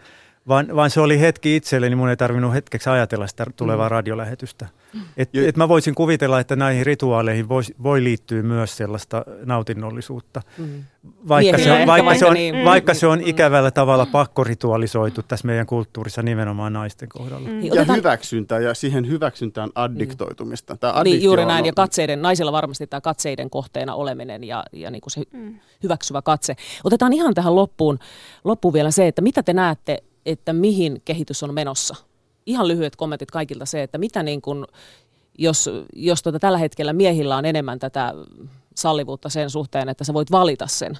vaan, vaan se oli hetki itselleni, niin mun ei tarvinnut hetkeksi ajatella sitä tulevaa mm. radiolähetystä. Et, et mä voisin kuvitella, että näihin rituaaleihin voi, voi liittyä myös sellaista nautinnollisuutta, mm. vaikka, se on, vaikka, se on, niin. vaikka se on mm. ikävällä tavalla pakkoritualisoitu tässä meidän kulttuurissa nimenomaan naisten kohdalla. Mm. Ja hyväksyntä ja siihen hyväksyntään addiktoitumista. Tämä niin, juuri näin, on... ja katseiden, naisilla varmasti tämä katseiden kohteena oleminen ja, ja niin kuin se mm. hyväksyvä katse. Otetaan ihan tähän loppuun, loppuun vielä se, että mitä te näette että mihin kehitys on menossa. Ihan lyhyet kommentit kaikilta se, että mitä niin kuin, jos, jos tuota tällä hetkellä miehillä on enemmän tätä sallivuutta sen suhteen, että sä voit valita sen,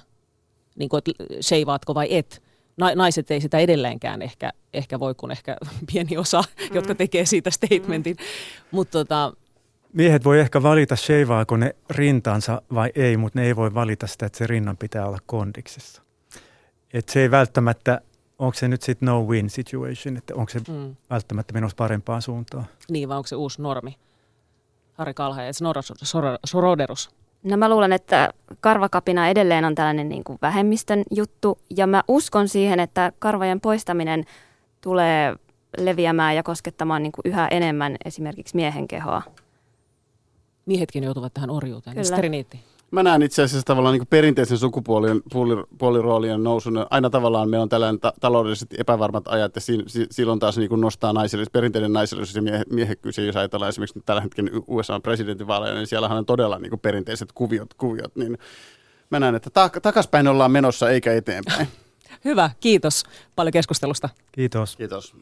niin kuin, että sheivaatko vai et. Naiset ei sitä edelleenkään ehkä, ehkä voi, kun ehkä pieni osa, mm. jotka tekee siitä statementin. Mm. Mutta tota, Miehet voi ehkä valita, sheivaako ne rintansa vai ei, mutta ne ei voi valita sitä, että se rinnan pitää olla kondiksessa. Et se ei välttämättä onko se nyt sitten no-win situation, että onko se mm. välttämättä menossa parempaan suuntaan? Niin, vai onko se uusi normi? Harri Kalha ja Soroderus. No mä luulen, että karvakapina edelleen on tällainen niin kuin vähemmistön juttu, ja mä uskon siihen, että karvojen poistaminen tulee leviämään ja koskettamaan niin kuin yhä enemmän esimerkiksi miehen kehoa. Miehetkin joutuvat tähän orjuuteen. Kyllä. Mä näen itse asiassa tavallaan niin perinteisen sukupuolien puoliroolien nousun. Aina tavallaan meillä on tällainen ta- taloudelliset epävarmat ajat ja si- si- silloin taas niin nostaa naisellisuus, perinteinen naisellisuus ja mie- miehekkyys. Ja jos ajatellaan esimerkiksi tällä hetkellä USA presidentinvaaleja, niin siellähän on todella niin perinteiset kuviot, kuviot. Niin mä näen, että ta- takaspäin ollaan menossa eikä eteenpäin. Hyvä, kiitos paljon keskustelusta. Kiitos. Kiitos.